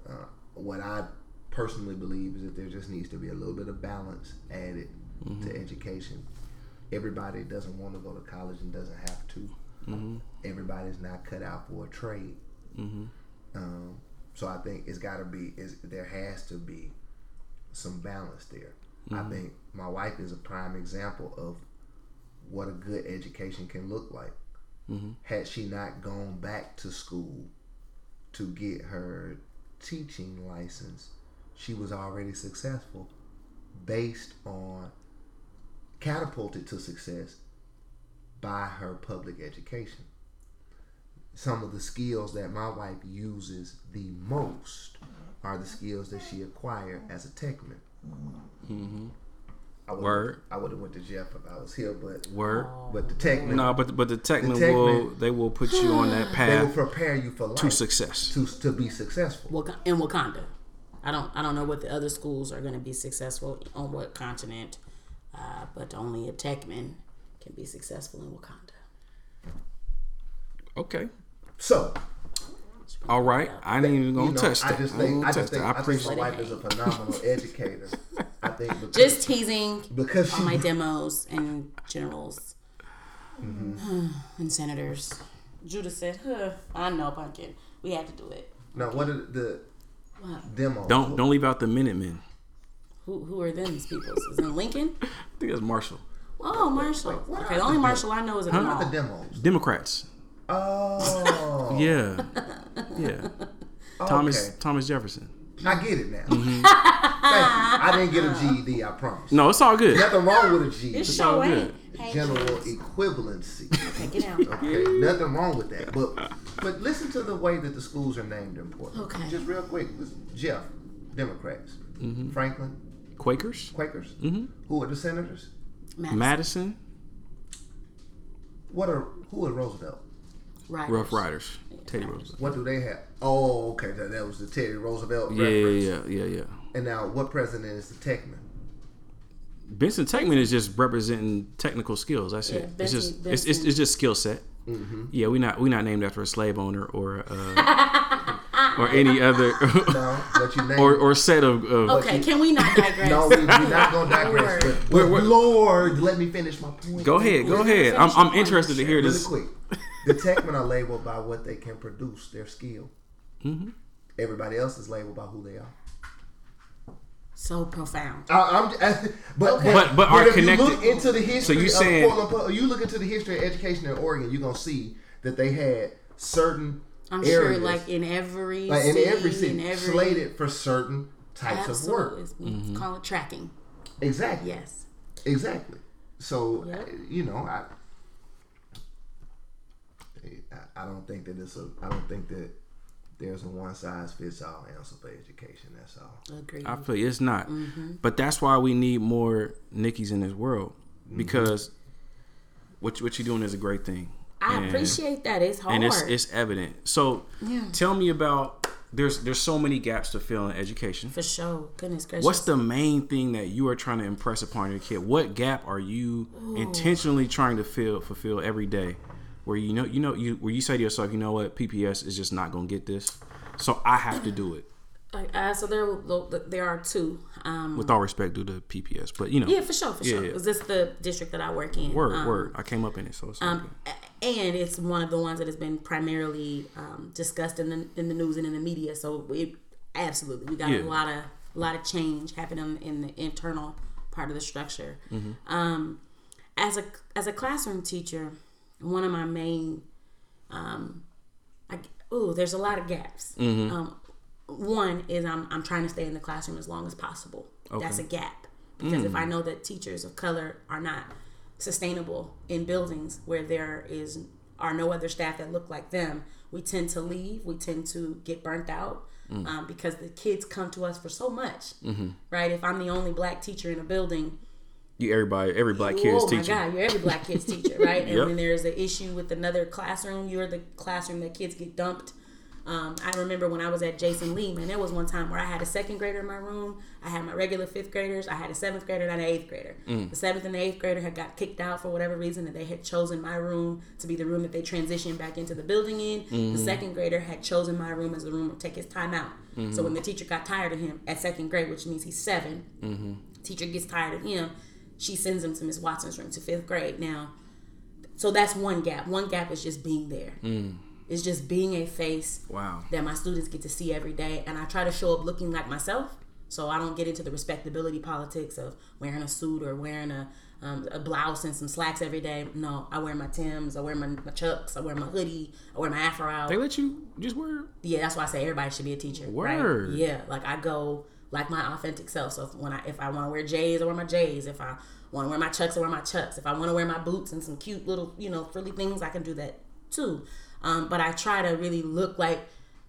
Uh, what I personally believe is that there just needs to be a little bit of balance added to education. Everybody doesn't want to go to college and doesn't have to. Everybody's not cut out for a trade. Um, so I think it's got to be. Is there has to be some balance there. I think my wife is a prime example of what a good education can look like. Mm-hmm. Had she not gone back to school to get her teaching license, she was already successful based on catapulted to success by her public education. Some of the skills that my wife uses the most are the skills that she acquired as a techman. Mm-hmm. I would've- Word. I would have went to Jeff if I was here, but Word. but the Techman, No, but but the Techman The will they will put you on that path. they will prepare you for life to success. to to be successful. Wak- in Wakanda. I don't I don't know what the other schools are going to be successful on what continent, uh, but only a Techman can be successful in Wakanda. Okay. So All right. I ain't even gonna you know, touch I that. just I ain't think gonna I just think. I I think appreciate my it. wife is a phenomenal educator. I think because, Just teasing because on my demos and generals Mm-hmm. and senators. Judah said, huh, I know, Pumpkin. We had to do it. now what are the What? demos? Don't don't leave out the Minutemen. Who, who are them, these people? Is it Lincoln? I think that's Marshall. Oh, Marshall. what Okay, the only the Marshall I know is at Huh? the What are mall. the demos? Democrats. Oh, Yeah. Yeah. Thomas Okay. Thomas Jefferson. I get it now. Mm-hmm. Thank you. I didn't get a GED. I promise. No, it's all good. Nothing wrong with a GED. It's all show good. Hey, General kids. equivalency. Check it out. Okay, nothing wrong with that. But but listen to the way that the schools are named in Portland. Okay. Just real quick. Listen. Jeff, Democrats. Mm-hmm. Franklin, Quakers. Quakers. Mm-hmm. Who are the senators? Madison. Madison. What are who are Roosevelt? Riders. Rough Riders. Teddy Roosevelt. What do they have? Oh, okay. That, that was the Teddy Roosevelt Yeah, reference. yeah, yeah, yeah, yeah. And now, what president is the Techman? Benson Techman is just representing technical skills. That's Yeah, it. it's just it's, it's, it's just skill set. Mm-hmm. Yeah, we not we not named after a slave owner or uh, or any other No, but you named. or or set of, of Okay, can we not digress? no, we, we're not gonna digress. Lord. But, but Lord, let me finish my point. Go ahead, go ahead. I'm, I'm interested to hear really this. quick. The Techmen are labeled by what they can produce, their skill. Mm-hmm. Everybody else is labeled by who they are. So profound. I, I'm, but, Okay. But- but are if you look connected- into the history you of saying- Portland, you look into the history of education in Oregon, you're gonna see that they had certain I'm areas, sure, like in every like in city, every city, in every slated for certain types of work. absolutely, we call it tracking. Exactly. Yes. Exactly. So Yep. uh, you know, I, I I don't think that it's a I don't think that there's a one size fits all answer for education. That's all. Agreed. I feel it's not. Mm-hmm. But that's why we need more Nickies in this world because what you- what you're doing is a great thing. I And- appreciate that. It's hard. and it's it's evident. So Yeah. tell me about there's there's so many gaps to fill in education. for sure. Goodness gracious. What's the main thing that you are trying to impress upon your kid? What gap are you intentionally trying to fill fulfill every day? Where you know you know you where you say to yourself, you know what, PPS is just not gonna get this, so I have to do it. Uh, so there, there are two. Um, With all respect, due to PPS, but you know, yeah, for sure, for Yeah, sure. yeah. Because this the district that I work in. word Um, word. I came up in it, so it's Um. And it's one of the ones that has been primarily um, discussed in the in the news and in the media. So it absolutely we got Yeah. a lot of a lot of change happening in the internal part of the structure. Mm-hmm. Um, as a as a classroom teacher, one of my main um, I, ooh, there's a lot of gaps. Mm-hmm. Um, one is I'm I'm trying to stay in the classroom as long as possible. That's a gap because Mm. if I know that teachers of color are not sustainable in buildings where there is are no other staff that look like them, we tend to leave. We tend to get burnt out Mm. um, because the kids come to us for so much, Mm-hmm. right? If I'm the only black teacher in a building, You everybody, every black kid is oh my. God, you're every black kid's teacher, right? And Yep. when there's an issue with another classroom, you're the classroom that kids get dumped. Um, I remember when I was at Jason Lee, man, there was one time where I had a second grader in my room. I had my regular fifth graders. I had a seventh grader and an eighth grader. Mm. The seventh and the eighth grader had got kicked out for whatever reason, and they had chosen my room to be the room that they transitioned back into the building in. Mm-hmm. The second grader had chosen my room as the room to take his time out. Mm-hmm. So when the teacher got tired of him at second grade, which means he's 7 Mm-hmm. teacher gets tired of him, she sends him to Miss Watson's room to fifth grade. Now, so that's one gap. One gap is just being there. Mm. It's just being a face Wow. that my students get to see every day, and I try to show up looking like myself. So I don't get into the respectability politics of wearing a suit or wearing a um, a blouse and some slacks every day. No, I wear my Tims, I wear my, my Chucks, I wear my hoodie, I wear my afro out. They let you just wear. Yeah, that's why I say everybody should be a teacher. Word. Right? Yeah, like I go like my authentic self. So if, when I if I want to wear J's, I wear my J's. If I want to wear my Chucks, I wear my Chucks. If I want to wear my boots and some cute little you know frilly things, I can do that too. Um, but I try to really look like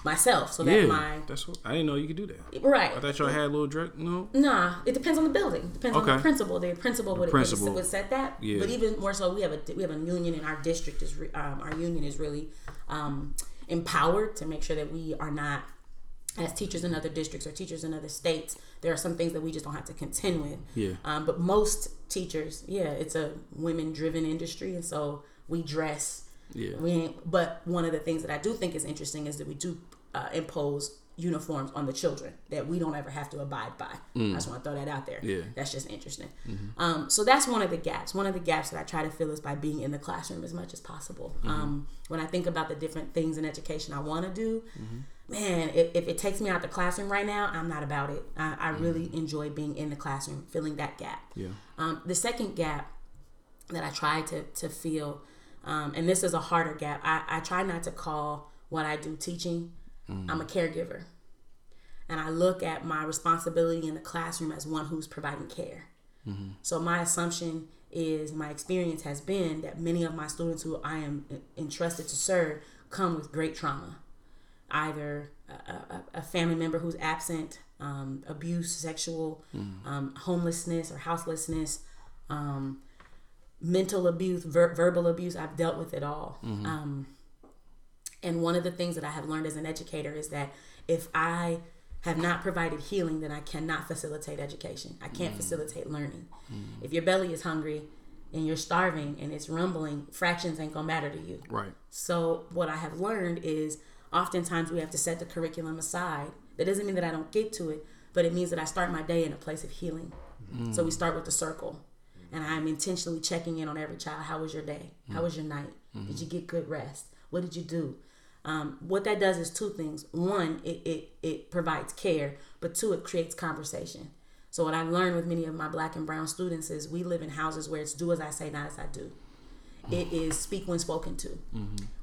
myself so that Yeah, my that's what I didn't know you could do that. right I thought y'all had a little drug. No, Nah, it depends on the building. Depends on the principal. The principal would, principal. would, set that. Yeah. But even more so, we have a we have a union in our district. Is um, our union is really um, empowered to make sure that we are not as teachers in other districts or teachers in other states. There are some things that we just don't have to contend with. Yeah. Um, but most teachers, yeah, it's a women driven industry, and so we dress. Yeah. We ain't, but one of the things that I do think is interesting is that we do uh, impose uniforms on the children that we don't ever have to abide by. I just want to throw that out there. Mm. Yeah. Mm-hmm. That's just interesting. Um, so that's one of the gaps. One of the gaps that I try to fill is by being in the classroom as much as possible. Mm-hmm. Um, when I think about the different things in education I want to do, Mm-hmm. man, if, if it takes me out the classroom right now, I'm not about it. I, I really Mm-hmm. enjoy being in the classroom, filling that gap. yeah, Um, the second gap that I try to, to fill, um, and this is a harder gap, I, I try not to call what I do teaching. I'm a caregiver. And I look at my responsibility in the classroom as one who's providing care. So my assumption is, my experience has been that many of my students who I am entrusted to serve come with great trauma either a, a, a family member who's absent, um, abuse, sexual, um, homelessness or houselessness, um, mental abuse, ver- verbal abuse. I've dealt with it all. Mm-hmm. Um, and one of the things that I have learned as an educator is that if I have not provided healing, then I cannot facilitate education. I can't mm. facilitate learning. Mm. If your belly is hungry and you're starving and it's rumbling, fractions ain't gonna matter to you. right. So what I have learned is oftentimes we have to set the curriculum aside. That doesn't mean that I don't get to it, but it means that I start my day in a place of healing. Mm. So we start with the circle. And I'm intentionally checking in on every child. How was your day? How was your night? Did you get good rest? What did you do? Um, what that does is two things. One, it, it, it provides care, but two, it creates conversation. So what I've learned with many of my black and brown students is we live in houses where it's do as I say, not as I do it is speak when spoken to.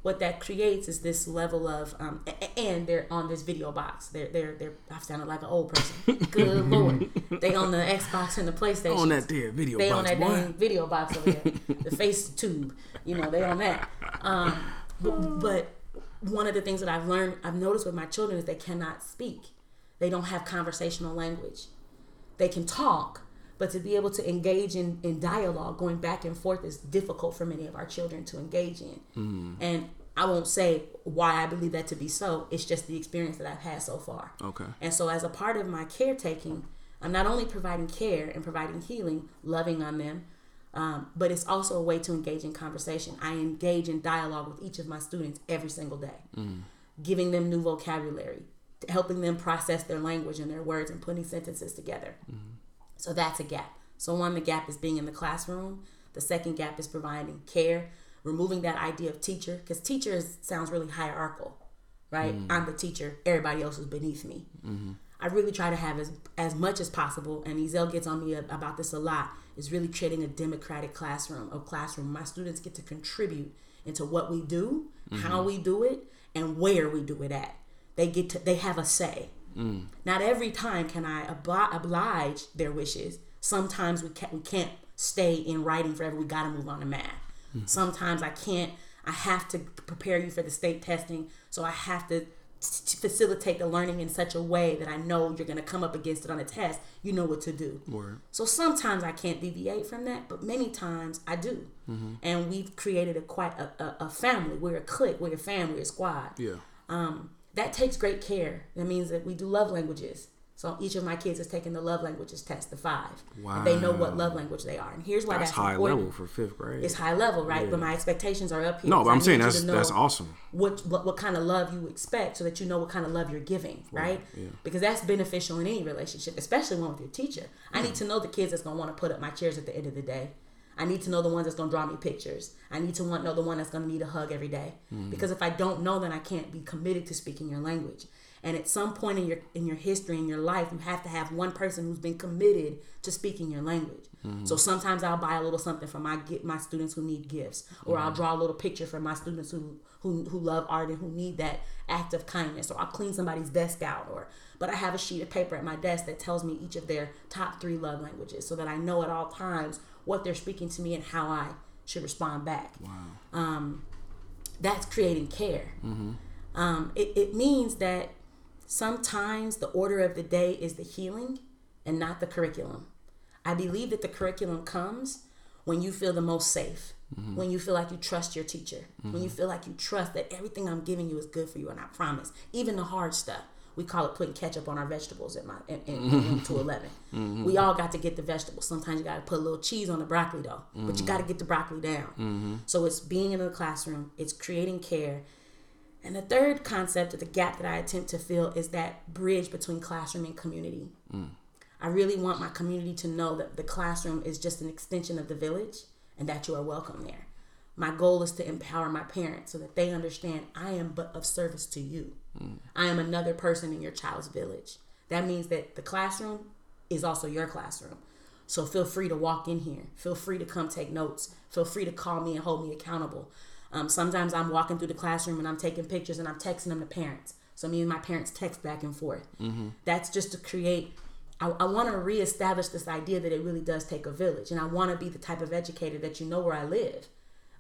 What that creates is this level of, um, and they're on this video box. They're they're they're. I've sounded like an old person. Good lord, they on the Xbox and the PlayStation. On that there video box. They on that dang video box over there, the face tube. You know, they on that. Um, but, but one of the things that I've learned, I've noticed with my children is they cannot speak. They don't have conversational language. They can talk, but to be able to engage in, in dialogue, going back and forth, is difficult for many of our children to engage in. Mm. And I won't say why I believe that to be so. It's just the experience that I've had so far. Okay. And so, as a part of my caretaking, I'm not only providing care and providing healing, loving on them, um, but it's also a way to engage in conversation. I engage in dialogue with each of my students every single day, mm. giving them new vocabulary, helping them process their language and their words, and putting sentences together. Mm-hmm. So that's a gap. So one, the gap is being in the classroom. The second gap is providing care, removing that idea of teacher, because teacher is, sounds really hierarchical, right? Mm-hmm. I'm the teacher, everybody else is beneath me. Mm-hmm. I really try to have as as much as possible, and Ezel gets on me about this a lot. Is really creating a democratic classroom, a classroom my students get to contribute into what we do, how mm-hmm. we do it, and where we do it at. They get to they have a say. Mm. Not every time can I obli- oblige their wishes. Sometimes we can't, we can't stay in writing forever. We got to move on to math. Hmm. Sometimes I can't. I have to prepare you for the state testing, so I have to facilitate the learning in such a way that I know you're going to come up against it on a test. You know what to do. Word. So sometimes I can't deviate from that, but many times I do. Mm-hmm. And we've created a quite a, a, a family. We're a clique. We're a family. We're a squad Yeah. um, that takes great care. That means that we do love languages. So each of my kids is taking the love languages test, the five. And They know what love language they are. And here's why That's that's, high important. level for fifth grade. It's high level, right? But my expectations are up here. no, but I'm saying that's that's awesome. What, what what kind of love you expect, so that you know what kind of love you're giving, right? yeah. Because that's beneficial in any relationship, especially one with your teacher. I need hmm. to know the kids that's gonna want to put up my chairs at the end of the day. I need to know the ones that's gonna draw me pictures. I need to want know the one that's gonna need a hug every day. Mm-hmm. Because if I don't know, then I can't be committed to speaking your language. And at some point in your in your history in your life, you have to have one person who's been committed to speaking your language. Mm-hmm. So sometimes I'll buy a little something for my get my students who need gifts, or I'll mm-hmm. draw a little picture for my students who who who love art and who need that act of kindness, or I'll clean somebody's desk out, or but I have a sheet of paper at my desk that tells me each of their top three love languages, so that I know at all times what they're speaking to me and how I should respond back. Wow. Um, that's creating care. Um, it, it means that sometimes the order of the day is the healing and not the curriculum. I believe that the curriculum comes when you feel the most safe, mm-hmm. when you feel like you trust your teacher, mm-hmm. when you feel like you trust that everything I'm giving you is good for you, and I promise, even the hard stuff. We call it putting ketchup on our vegetables at my in, in, in 211. Mm-hmm. We all got to get the vegetables. Sometimes you got to put a little cheese on the broccoli though, but you mm-hmm. got to get the broccoli down. Mm-hmm. So it's being in the classroom, it's creating care, and the third concept of the gap that I attempt to fill is that bridge between classroom and community. Mm. I really want my community to know that the classroom is just an extension of the village and that you are welcome there. My goal is to empower my parents so that they understand I am but of service to you. Mm. I am another person in your child's village. That means that the classroom is also your classroom. So feel free to walk in here. Feel free to come take notes. Feel free to call me and hold me accountable. Um, sometimes I'm walking through the classroom and I'm taking pictures and I'm texting them to parents. So me and my parents text back and forth. Mm-hmm. That's just to create. I, I want to reestablish this idea that it really does take a village, and I want to be the type of educator that you know where I live.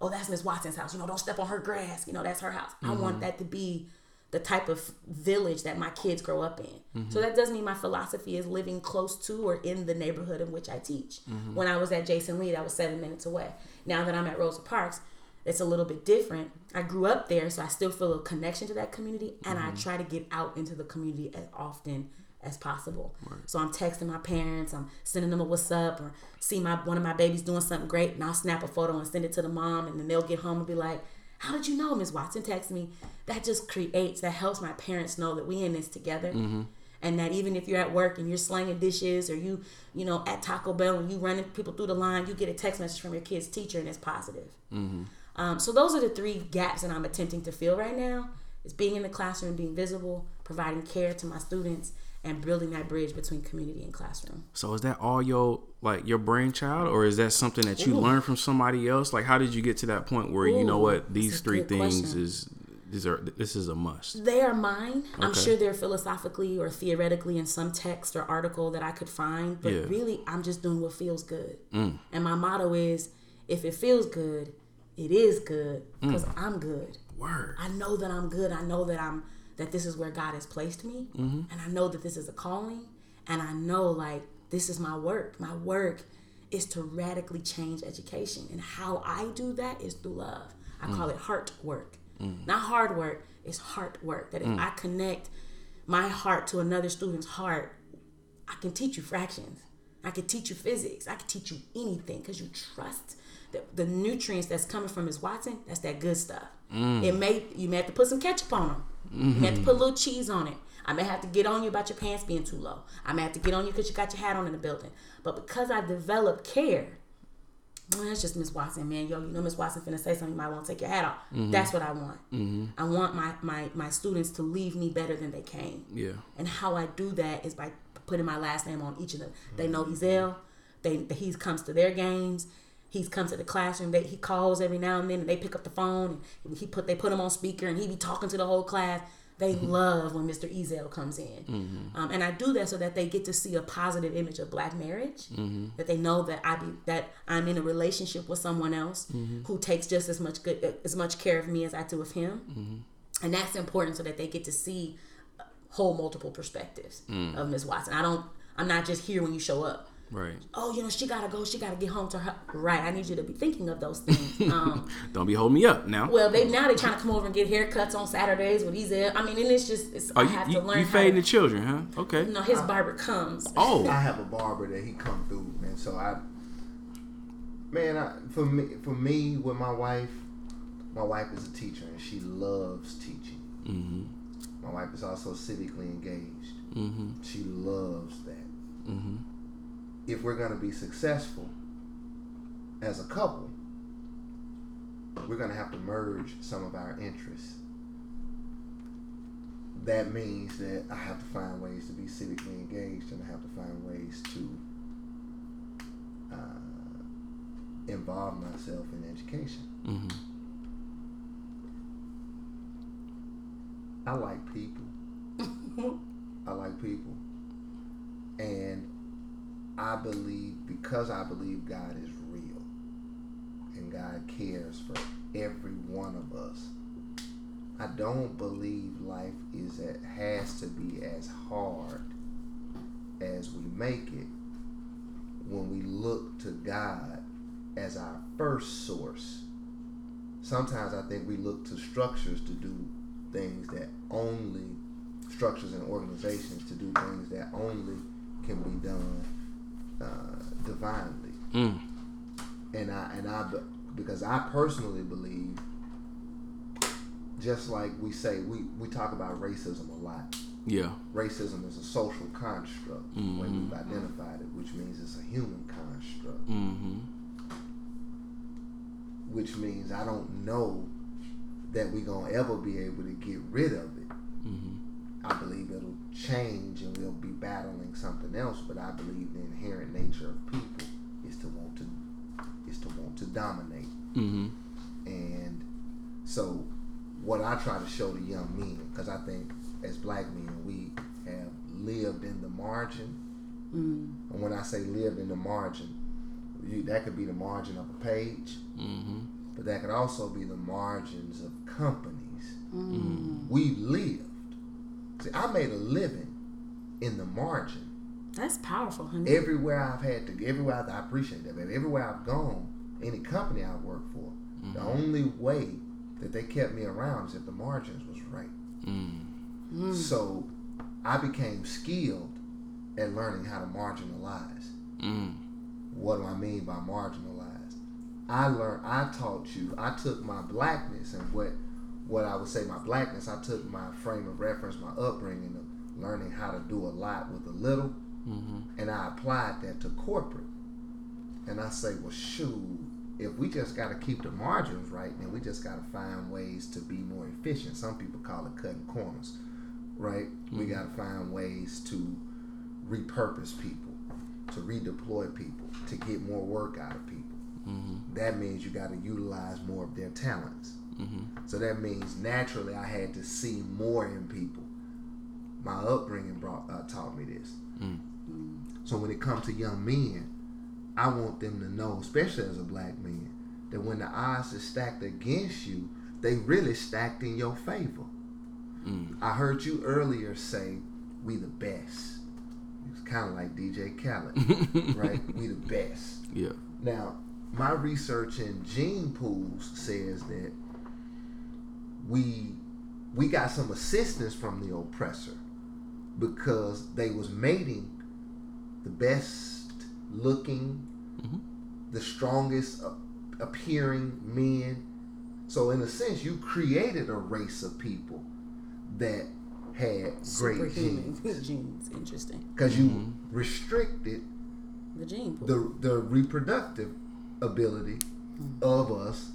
Oh, that's Miss Watson's house. You know, don't step on her grass. You know, that's her house. Mm-hmm. I want mm-hmm. that to be the type of village that my kids grow up in. Mm-hmm. So that doesn't mean my philosophy is living close to or in the neighborhood in which I teach. Mm-hmm. When I was at Jason Lee, that was seven minutes away. Now that I'm at Rosa Parks, it's a little bit different. I grew up there, so I still feel a connection to that community, and mm-hmm. I try to get out into the community as often as possible. Right. So I'm texting my parents, I'm sending them a what's up, or see my one of my babies doing something great, and I'll snap a photo and send it to the mom, and then they'll get home and be like, "How did you know, Ms. Watson?" Text me. That just creates that helps my parents know that we in this together. Mm-hmm. And that even if you're at work and you're slanging dishes or you, you know, at Taco Bell and you running people through the line, you get a text message from your kid's teacher and it's positive. Mm-hmm. Um, so those are the three gaps that I'm attempting to fill right now: is being in the classroom, being visible, providing care to my students, and building that bridge between community and classroom. So is that all your like your brainchild, or is that something that you Ooh. learned from somebody else? Like, how did you get to that point where Ooh, you know what these three things question. is? These are this is a must. They are mine. Okay. I'm sure they're philosophically or theoretically in some text or article that I could find, but yeah. really, I'm just doing what feels good. Mm. And my motto is, if it feels good, it is good because mm. I'm good. Word. I know that I'm good. I know that I'm that this is where God has placed me, mm-hmm. and I know that this is a calling, and I know like this is my work. My work is to radically change education, and how I do that is through love. I mm. call it heart work, mm. not hard work. It's heart work. That if mm. I connect my heart to another student's heart, I can teach you fractions. I can teach you physics. I can teach you anything because you trust the, the nutrients that's coming from Miss Watson, that's that good stuff. Mm. It may you may have to put some ketchup on them. Mm-hmm. You have to put a little cheese on it. I may have to get on you about your pants being too low. I may have to get on you because you got your hat on in the building. But because I developed care, well, that's just Miss Watson, man. Yo, you know Miss Watson finna say something, you might want to take your hat off. Mm-hmm. That's what I want. Mm-hmm. I want my, my my students to leave me better than they came. Yeah. And how I do that is by putting my last name on each of them. They know Ezel. They he comes to their games he's come to the classroom. They, he calls every now and then, and they pick up the phone. And he put they put him on speaker, and he be talking to the whole class. They mm-hmm. in when Mr. Ezel comes in, mm-hmm. um, and I do that so that they get to see a positive image of black marriage. Mm-hmm. That they know that I be that I'm in a relationship with someone else mm-hmm. who takes just as much good as much care of me as I do of him, mm-hmm. and that's important so that they get to see whole multiple perspectives mm. of Ms. Watson. I don't. I'm not just here when you show up. Right. Oh, you know, she gotta go. She gotta get home to her. Right. I need you to be thinking of those things. Um, Don't be holding me up now. Well, they now they trying to come over and get haircuts on Saturdays with these. I mean, and it's just it's, oh, I you, have you, to learn. You fading the children, huh? Okay. No, his barber comes. Oh. I have a barber that he come through, man. So I, man, I, for me, for me, with my wife, my wife is a teacher and she loves teaching. Mm-hmm. My wife is also civically engaged. Mm-hmm. She loves that. Mm-hmm if we're going to be successful as a couple, we're going to have to merge some of our interests. That means that I have to find ways to be civically engaged and I have to find ways to uh, involve myself in education. Mm-hmm. I like people. I like people. And I believe because I believe God is real and God cares for every one of us. I don't believe life is at, has to be as hard as we make it when we look to God as our first source. Sometimes I think we look to structures to do things that only structures and organizations to do things that only can be done uh, divinely. Mm. And I and I because I personally believe, just like we say, we we talk about racism a lot. Yeah. Racism is a social construct Mhm. when we've identified it, which means it's a human construct. Mm-hmm. Which means I don't know that we're gonna ever be able to get rid of it. Mm-hmm. I believe it'll change and we'll be battling something else, but I believe the inherent nature of people is to want to is to want to dominate. Mm-hmm. And so what I try to show the young men, because I think as black men we have lived in the margin. Mm. And when I say lived in the margin, you, that could be the margin of a page, Mm-hmm. but that could also be the margins of companies. Mm. We lived. See, I made a living in the margin. That's powerful, honey. Everywhere I've had to, everywhere I, I appreciate that, baby. Everywhere I've gone, any company I worked for, the only way that they kept me around is if the margins was right. Mm. So I became skilled at learning how to marginalize. Mm. What do I mean by marginalized? I learned, I taught you, I took my blackness and what, what I would say my blackness, I took my frame of reference, my upbringing of learning how to do a lot with a little, Mm-hmm. and I applied that to corporate. And I say, well, shoot, if we just got to keep the margins right, then we just got to find ways to be more efficient. Some people call it cutting corners, right? We got to find ways to repurpose people, to redeploy people, to get more work out of people. Mm-hmm. That means you got to utilize more of their talents. Mm-hmm. So that means naturally I had to see more in people. My upbringing brought uh, taught me this. Mm. So when it comes to young men, I want them to know, especially as a black man, that when the odds are stacked against you, they really stacked in your favor. Mm. I heard you earlier say, "We the best." It's kind of like DJ Khaled, right? We the best. Yeah. Now, my research in gene pools says that we we got some assistance from the oppressor because they was mating the best looking, Mhm. the strongest uh, appearing men. So in a sense, you created a race of people that had great genes genes. Interesting. because you Mhm. restricted The gene pool. the the reproductive ability of us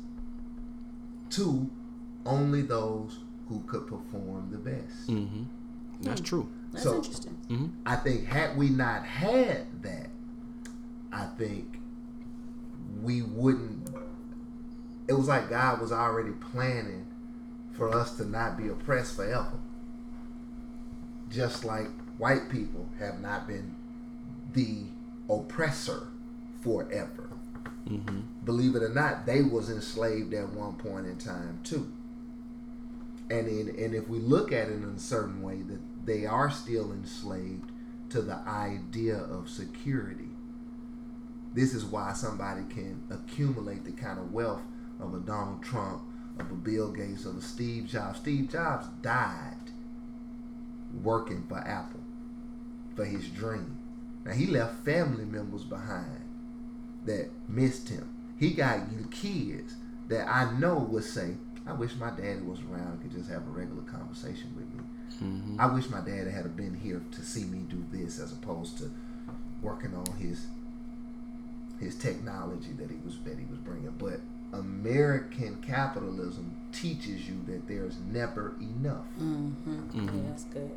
to only those who could perform the best. Mm-hmm. That's true. That's so- interesting. Mm-hmm. I think had we not had that, I think we wouldn't. It was like God was already planning for us to not be oppressed forever. Just like white people have not been the oppressor forever. Mm-hmm. believe it or not, they was enslaved at one point in time too. And in, and if we look at it in a certain way, that they are still enslaved to the idea of security. This is why somebody can accumulate the kind of wealth of a Donald Trump, of a Bill Gates, of a Steve Jobs. Steve Jobs died working for Apple for his dream. Now he left family members behind that missed him. He got kids that I know would say, I wish my daddy was around and could just have a regular conversation with me. Mm-hmm. I wish my dad had been here to see me do this as opposed to working on his his technology that he was that he was bringing. But American capitalism teaches you that there's never enough. Mm-hmm. Mhm. Yeah, that's good.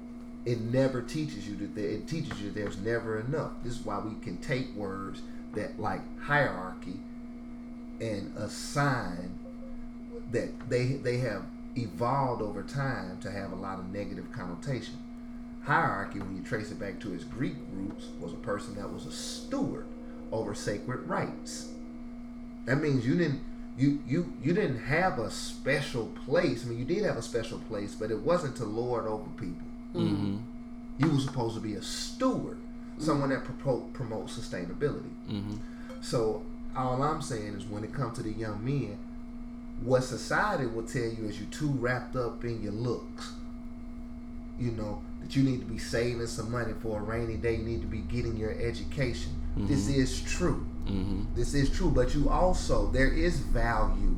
It never teaches you that there, it teaches you there's never enough. This is why we can take words that like hierarchy and assign that they they have evolved over time to have a lot of negative connotation. Hierarchy, when you trace it back to its Greek roots, was a person that was a steward over sacred rites. That means you didn't you you you didn't have a special place. I mean, you did have a special place, but it wasn't to lord over people. Mm-hmm. You were supposed to be a steward, someone that propo- promotes sustainability. Mm-hmm. So all I'm saying is, when it comes to the young men, what society will tell you is you're too wrapped up in your looks. You know that you need to be saving some money for a rainy day. You need to be getting your education. This is true. Mm-hmm. This is true, but you also there is value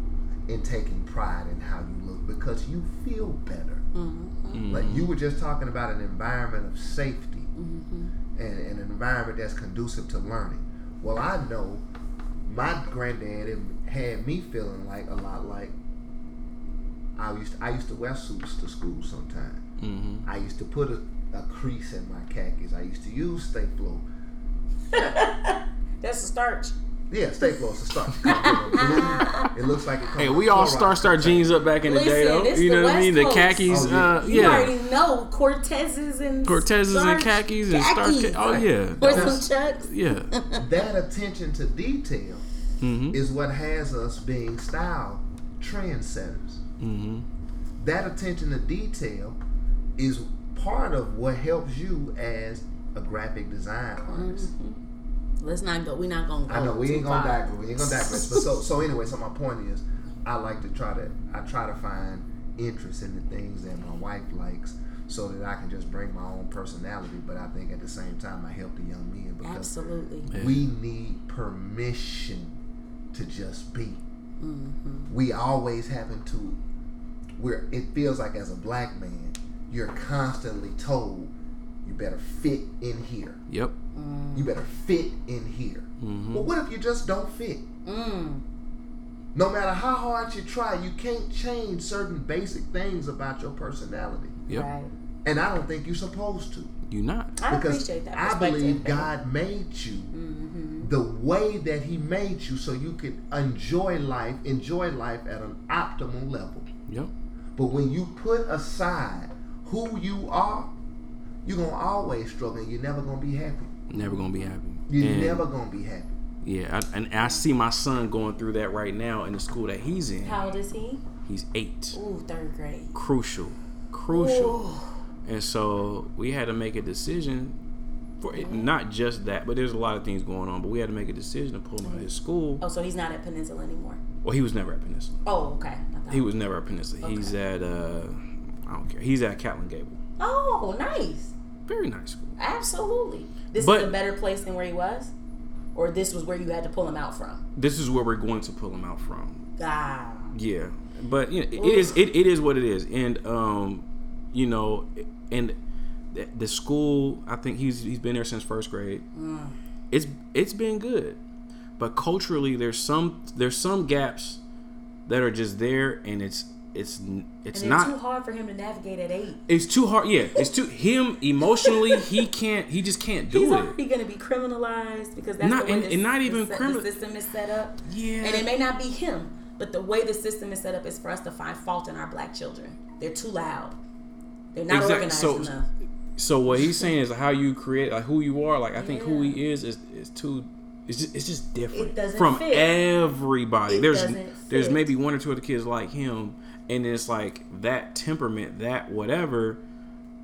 in taking pride in how you look because you feel better. Mm-hmm. Like you were just talking about an environment of safety and, and an environment that's conducive to learning. Well, I know my granddad had me feeling like a lot like I used to, I used to wear suits to school sometimes. Mm-hmm. I used to put a, a crease in my khakis. I used to use Stay Flow. That's the starch. Yeah, Sta-Flo is a start. It comes in a blue. It looks like it comes Hey, we all Clorox star star container. jeans up back in the day, though. it's You know the what I mean? The khakis, Coast. Oh, uh, You yeah. already know Cortezes and Cortezes and starch khakis and starch khakis. oh, yeah. Or some chucks. Yeah. That attention to detail Mm-hmm. is what has us being style trendsetters. Mm-hmm. That attention to detail is part of what helps you as a graphic design artist. Let's not go. We're not gonna go. I know we ain't gonna far. digress. We ain't gonna digress. But so so anyway, so my point is, I like to try to I try to find interest in the things that my wife likes, so that I can just bring my own personality. But I think at the same time I help the young men because Absolutely. Yeah. we need permission to just be. Mm-hmm. We always having to. We're. It feels like as a black man, you're constantly told you better fit in here. Yep. You better fit in here. Mm-hmm. But what if you just don't fit? Mm. No matter how hard you try, you can't change certain basic things about your personality. Yep. Right. And I don't think you're supposed to. You're not. I because appreciate that I believe. God made you Mm-hmm. The way that He made you so you could enjoy life, enjoy life at an optimal level. Yep. But when you put aside who you are, you're gonna always struggle. and You're never gonna be happy. Never gonna be happy. You're And, never gonna be happy. Yeah, I, and I see my son going through that right now in the school that he's in. How old is he? He's eight. Ooh, third grade. Crucial. Crucial. Ooh. And so we had to make a decision for it, not just that, but there's a lot of things going on. But we had to make a decision to pull him out of his school. Oh, so he's not at Peninsula anymore. Well, he was never at Peninsula. Oh, okay. He was never at Peninsula. He's at uh, I don't care. He's at Catlin Gable. Oh, nice. Very nice school. Absolutely. This But- is a better place than where he was, or this was where you had to pull him out from. This is where we're going to pull him out from. Ah. Yeah, but you know, it is it, it is what it is, and um, you know, and the, the school. I think he's he's been there since first grade. Mm. It's it's been good, but culturally, there's some there's some gaps that are just there, and it's it's it's not. it's too hard for him to navigate at eight. it's too hard. Yeah, it's too him emotionally. he can't. He just can't do He's it. already going to be criminalized because that's Not- the way and- the, and not even criminal- the system is set up. Yeah. And it may not be him, but the way the system is set up is for us to find fault in our black children. They're too loud. They're not Exactly. organized So- enough. So what he's saying is how you create, like who you are. Like I think who he is is is too. It's just it's just different It doesn't from fit. everybody. It there's there's fit. maybe one or two other kids like him, and it's like that temperament, that whatever.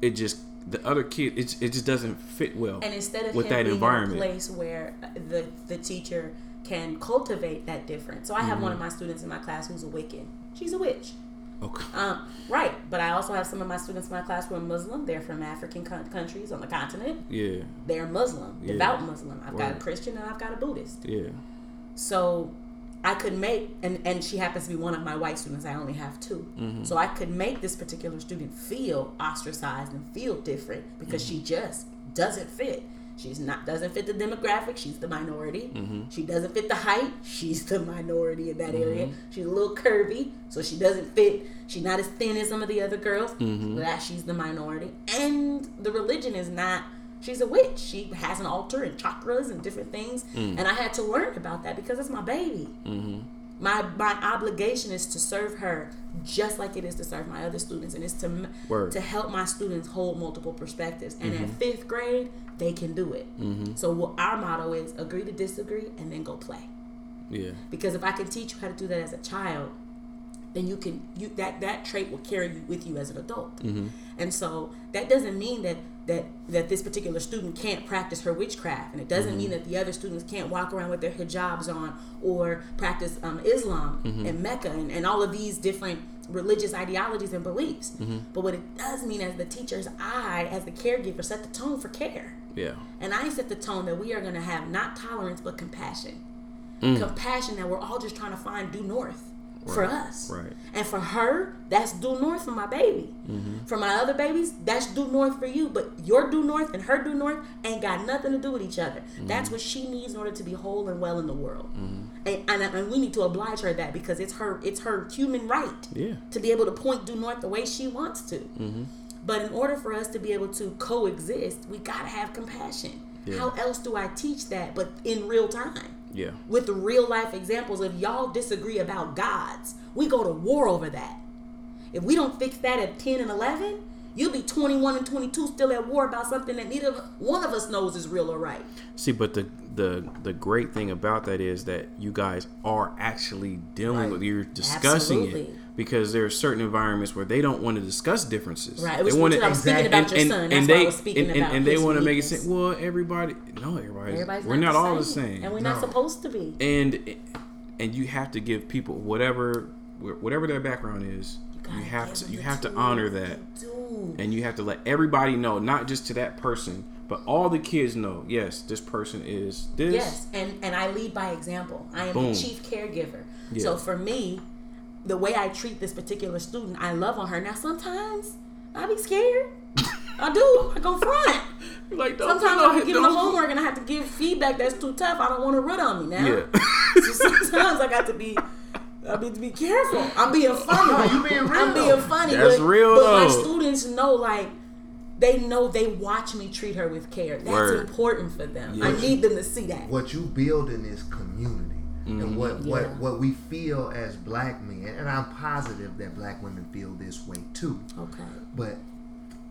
It just the other kid, it it just doesn't fit well. And instead of with that environment. a place where the the teacher can cultivate that difference. So I have one of Mm-hmm. my students in my class who's a Wiccan. She's a witch. Okay. Um, right, but I also have some of my students in my class who are Muslim. They're from African co- countries on the continent. Yeah. They're Muslim, Yeah. devout Muslim. I've got a Christian and I've got a Buddhist. Yeah. So I could make, and, and she happens to be one of my white students. I only have 2 So I could make this particular student feel ostracized and feel different because she just doesn't fit. She's not doesn't fit the demographic. She's the minority. Mm-hmm. She doesn't fit the height. She's the minority in that mm-hmm. area. She's a little curvy, so she doesn't fit. She's not as thin as some of the other girls. Mm-hmm. That she's the minority, and the religion is not she's a witch. She has an altar and chakras and different things. Mm. And I had to learn about that because it's my baby. Mm-hmm. My my obligation is to serve her just like it is to serve my other students, and it's to Word. to help my students hold multiple perspectives. And Mm-hmm. at fifth grade, they can do it. So what our motto is: agree to disagree, and then go play. Yeah. Because if I can teach you how to do that as a child, then you can you that that trait will carry you with you as an adult. Mm-hmm. And so that doesn't mean that that that this particular student can't practice her witchcraft, and it doesn't Mm-hmm. mean that the other students can't walk around with their hijabs on or practice um, Islam Mm-hmm. and Mecca and, and all of these different religious ideologies and beliefs. Mm-hmm. But what it does mean as the teacher's I, as the caregiver, set the tone for care. Yeah. And I set the tone that we are going to have not tolerance but compassion. Mm. Compassion that we're all just trying to find due north for us. right. And for her, that's due north for my baby. Mm-hmm. For my other babies, that's due north for you. But your due north and her due north ain't got nothing to do with each other. Mm-hmm. That's what she needs in order to be whole and well in the world. And, and, and we need to oblige her that because it's her it's her human right Yeah. to be able to point due north the way she wants to. Mm-hmm. But in order for us to be able to coexist, we gotta have compassion. Yeah. How else do I teach that but in real time? Yeah. With real life examples of y'all disagree about gods. We go to war over that. If we don't fix that at 10 and 11, you'll be 21 and 22 still at war about something that neither one of us knows is real or right. See, but the the the great thing about that is that you guys are actually dealing Right. with you're discussing Absolutely. it because there are certain environments where they don't want to discuss differences. Right. They want to speaking about your son. That's why I was speaking and, and, and they want to make it say, well, everybody, no, everybody's, Everybody's we're not, not, the all the same, And we're not supposed to be. and and you have to give people whatever whatever their background is. You, gotta have to you have to honor that. And you have to let everybody know, not just to that person, but all the kids know. Yes, this person is this. Yes, and and I lead by example. I am Boom. the chief caregiver. Yeah. So for me, the way I treat this particular student, I love on her. Now sometimes I be scared. I do. I go front. Like don't, Sometimes I'm giving the homework and I have to give feedback that's too tough. I don't want to run on me now. Yeah. So sometimes I got to be. I need to be careful. I'm being funny. You being real, I'm being funny. That's but, real, But my students know, like, they know they watch me treat her with care. That's Word. important for them. Yeah. I need them to see that. what you build in this community and mm-hmm. what, Yeah. what what we feel as black men and i'm positive that black women feel this way too Okay. but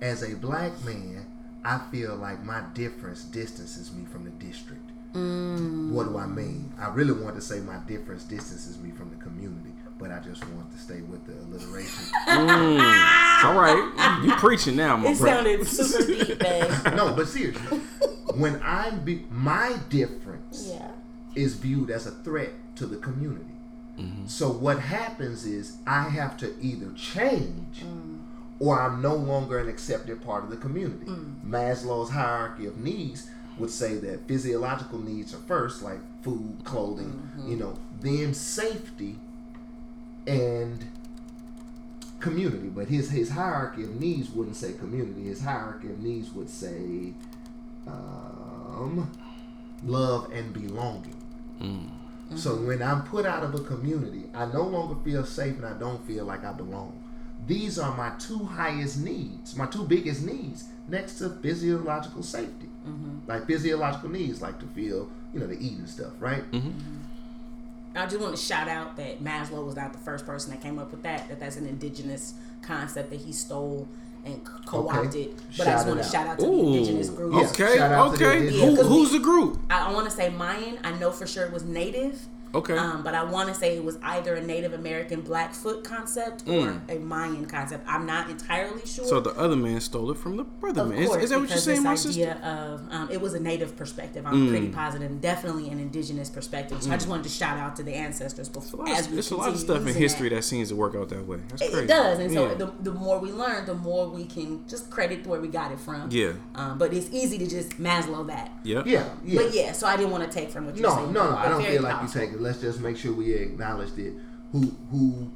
as a black man i feel like my difference distances me from the district Mm. what do i mean i really want to say my difference distances me from the community but i just want to stay with the alliteration Mm. All right, you preaching now, my It brother. sounded super deep, babe. no but seriously when i'm be- my difference Yeah. is viewed as a threat to the community. Mm-hmm. So what happens is I have to either change mm. or I'm no longer an accepted part of the community. Mm. Maslow's hierarchy of needs would say that physiological needs are first, like food, clothing, mm-hmm. you know, then safety and community. But his his hierarchy of needs wouldn't say community. His hierarchy of needs would say um, love and belonging. Mm. So mm-hmm. when I'm put out of a community, I no longer feel safe and I don't feel like I belong. These are my two highest needs, my two biggest needs, next to physiological safety. Mm-hmm. Like physiological needs, like to feel, you know, to eat and stuff, right? Mm-hmm. Mm-hmm. I just want to shout out that Maslow was not the first person that came up with that. That that's an indigenous concept that he stole and co-opted. But I just want to out. shout out to the indigenous group. okay, shout out to the okay. indigenous Who, groups. who's the group? I, I want to say Mayan. I know for sure it was native. Okay. Um, but I want to say it was either a Native American Blackfoot concept or a Mayan concept. I'm not entirely sure. Mm. so the other man stole it from the brother Of man. Is, course, is that what you're because saying, this my idea sister? of um, it was a native perspective. I'm pretty positive. positive, definitely an indigenous perspective. So I just wanted to shout out to the ancestors before. There's as we there's a lot of stuff in history that. that. seems to work out that way. That's It- crazy. It does, and so Yeah. the, the more we learn, the more we can just credit where we got it from. Yeah. Um, but it's easy to just Maslow that. Yep. Yeah, yeah. But yeah, so I didn't want to take from what you're No, saying. no, no. but I don't feel like you take it. Let's just make sure we acknowledge it. who who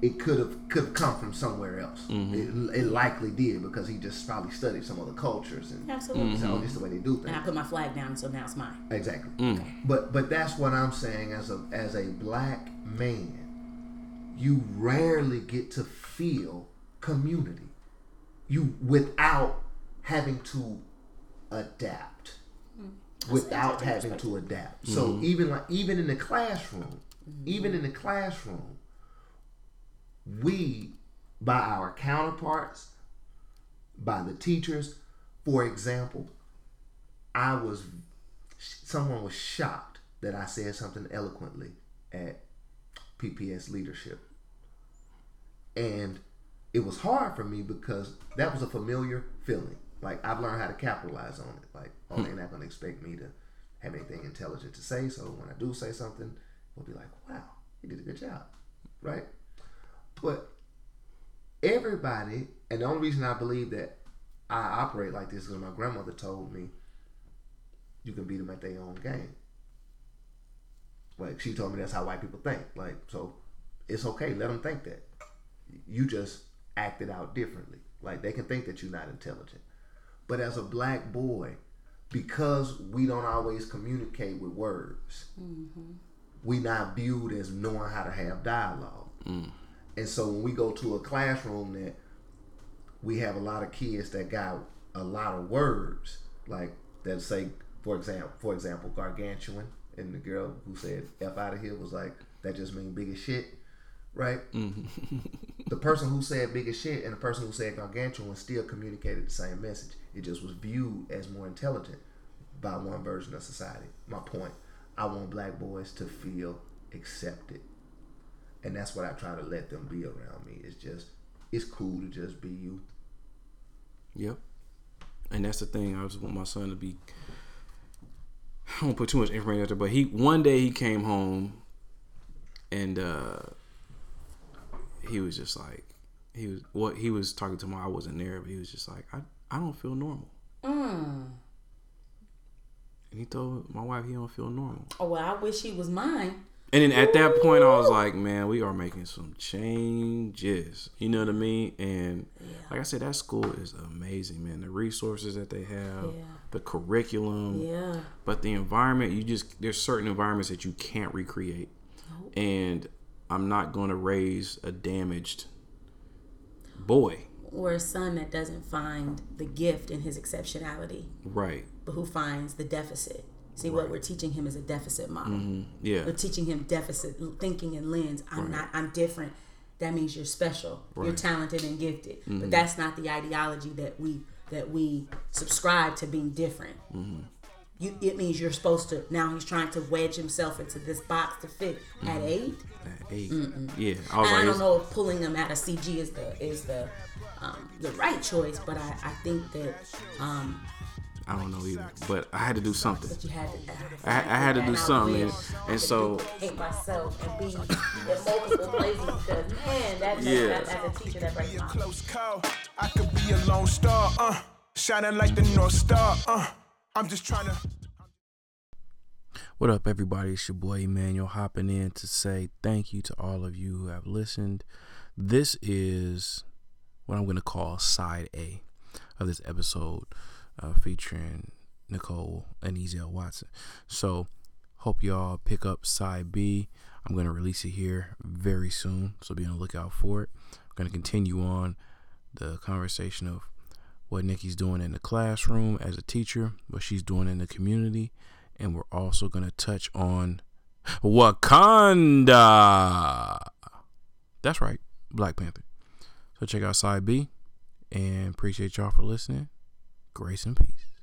it could have could have come from somewhere else. Mm-hmm. It, it likely did because he just probably studied some other cultures and Absolutely. so this is the way they do things. And I put my flag down, so now it's mine. Exactly. Mm. But but that's what I'm saying as a as a black man, you rarely get to feel community. You without having to adapt. Without having to adapt. So mm-hmm. even like even in the classroom, even in the classroom, we by our counterparts, by the teachers, for example, I was someone was shocked that I said something eloquently at PPS leadership. And it was hard for me because that was a familiar feeling. Like I've learned how to capitalize on it. Like, oh, hmm. they're not gonna expect me to have anything intelligent to say. So when I do say something, we'll be like, wow, you did a good job. Right? But everybody, and the only reason I believe that I operate like this is because my grandmother told me you can beat them at their own game. Like she told me that's how white people think. Like so, it's okay. Let them think that. You just acted out differently. Like they can think that you're not intelligent. But as a black boy, because we don't always communicate with words, mm-hmm. we not viewed as knowing how to have dialogue. Mm. And so when we go to a classroom that we have a lot of kids that got a lot of words, like that say, for example, for example, gargantuan, and the girl who said "f out of here" was like, that just means big as shit, right? Mm-hmm. the person who said big as shit and the person who said gargantuan still communicated the same message. It just was viewed as more intelligent by one version of society. My point. I want black boys to feel accepted and that's what I try to let them be around me. It's just it's cool to just be you. Yep. And that's the thing. I just want my son to be. I don't put too much information out there, but he one day he came home, and uh he was just like, he was what he was talking to me. I wasn't there, but he was just like, I I don't feel normal. Mm. And he told my wife he don't feel normal. Oh well, I wish he was mine. And then at that point, I was like, man, we are making some changes. You know what I mean? And yeah. like I said, that school is amazing, man. The resources that they have, yeah. the curriculum, yeah. But the environment, you just there's certain environments that you can't recreate. Nope. And I'm not going to raise a damaged boy or a son that doesn't find the gift in his exceptionality, right? But who finds the deficit. See, right. what we're teaching him is a deficit model. Mm-hmm. Yeah, we're teaching him deficit thinking and lens. I'm right. not. I'm different. That means you're special. Right. You're talented and gifted. Mm-hmm. But that's not the ideology that we that we subscribe to being different. Mm-hmm. You, it means you're supposed to. Now he's trying to wedge himself into this box to fit at mm-hmm. eight. At 8 Mm-mm. Yeah, I, like, I don't know if pulling him out of CG is the is the um, the right choice, but I, I think that um, I don't know either, but I had to do something. But you had to. I, I had to do something, and, and so. Hate myself and be in multiple places because man, that, yeah. that, that, as a teacher that breaks my close call. I could be a lone star, uh, shining like the North Star, uh. I'm just trying to. What up, everybody? It's your boy Emmanuel hopping in to say thank you to all of you who have listened. This is what I'm going to call side A of this episode uh, featuring Nicole and Ezel Watson. So, hope y'all pick up side B. I'm going to release it here very soon, so be on the lookout for it. I'm going to continue on the conversation of what Nikki's doing in the classroom as a teacher, what she's doing in the community, and we're also going to touch on Wakanda. That's right, Black Panther. So check out side B and appreciate y'all for listening. Grace and peace.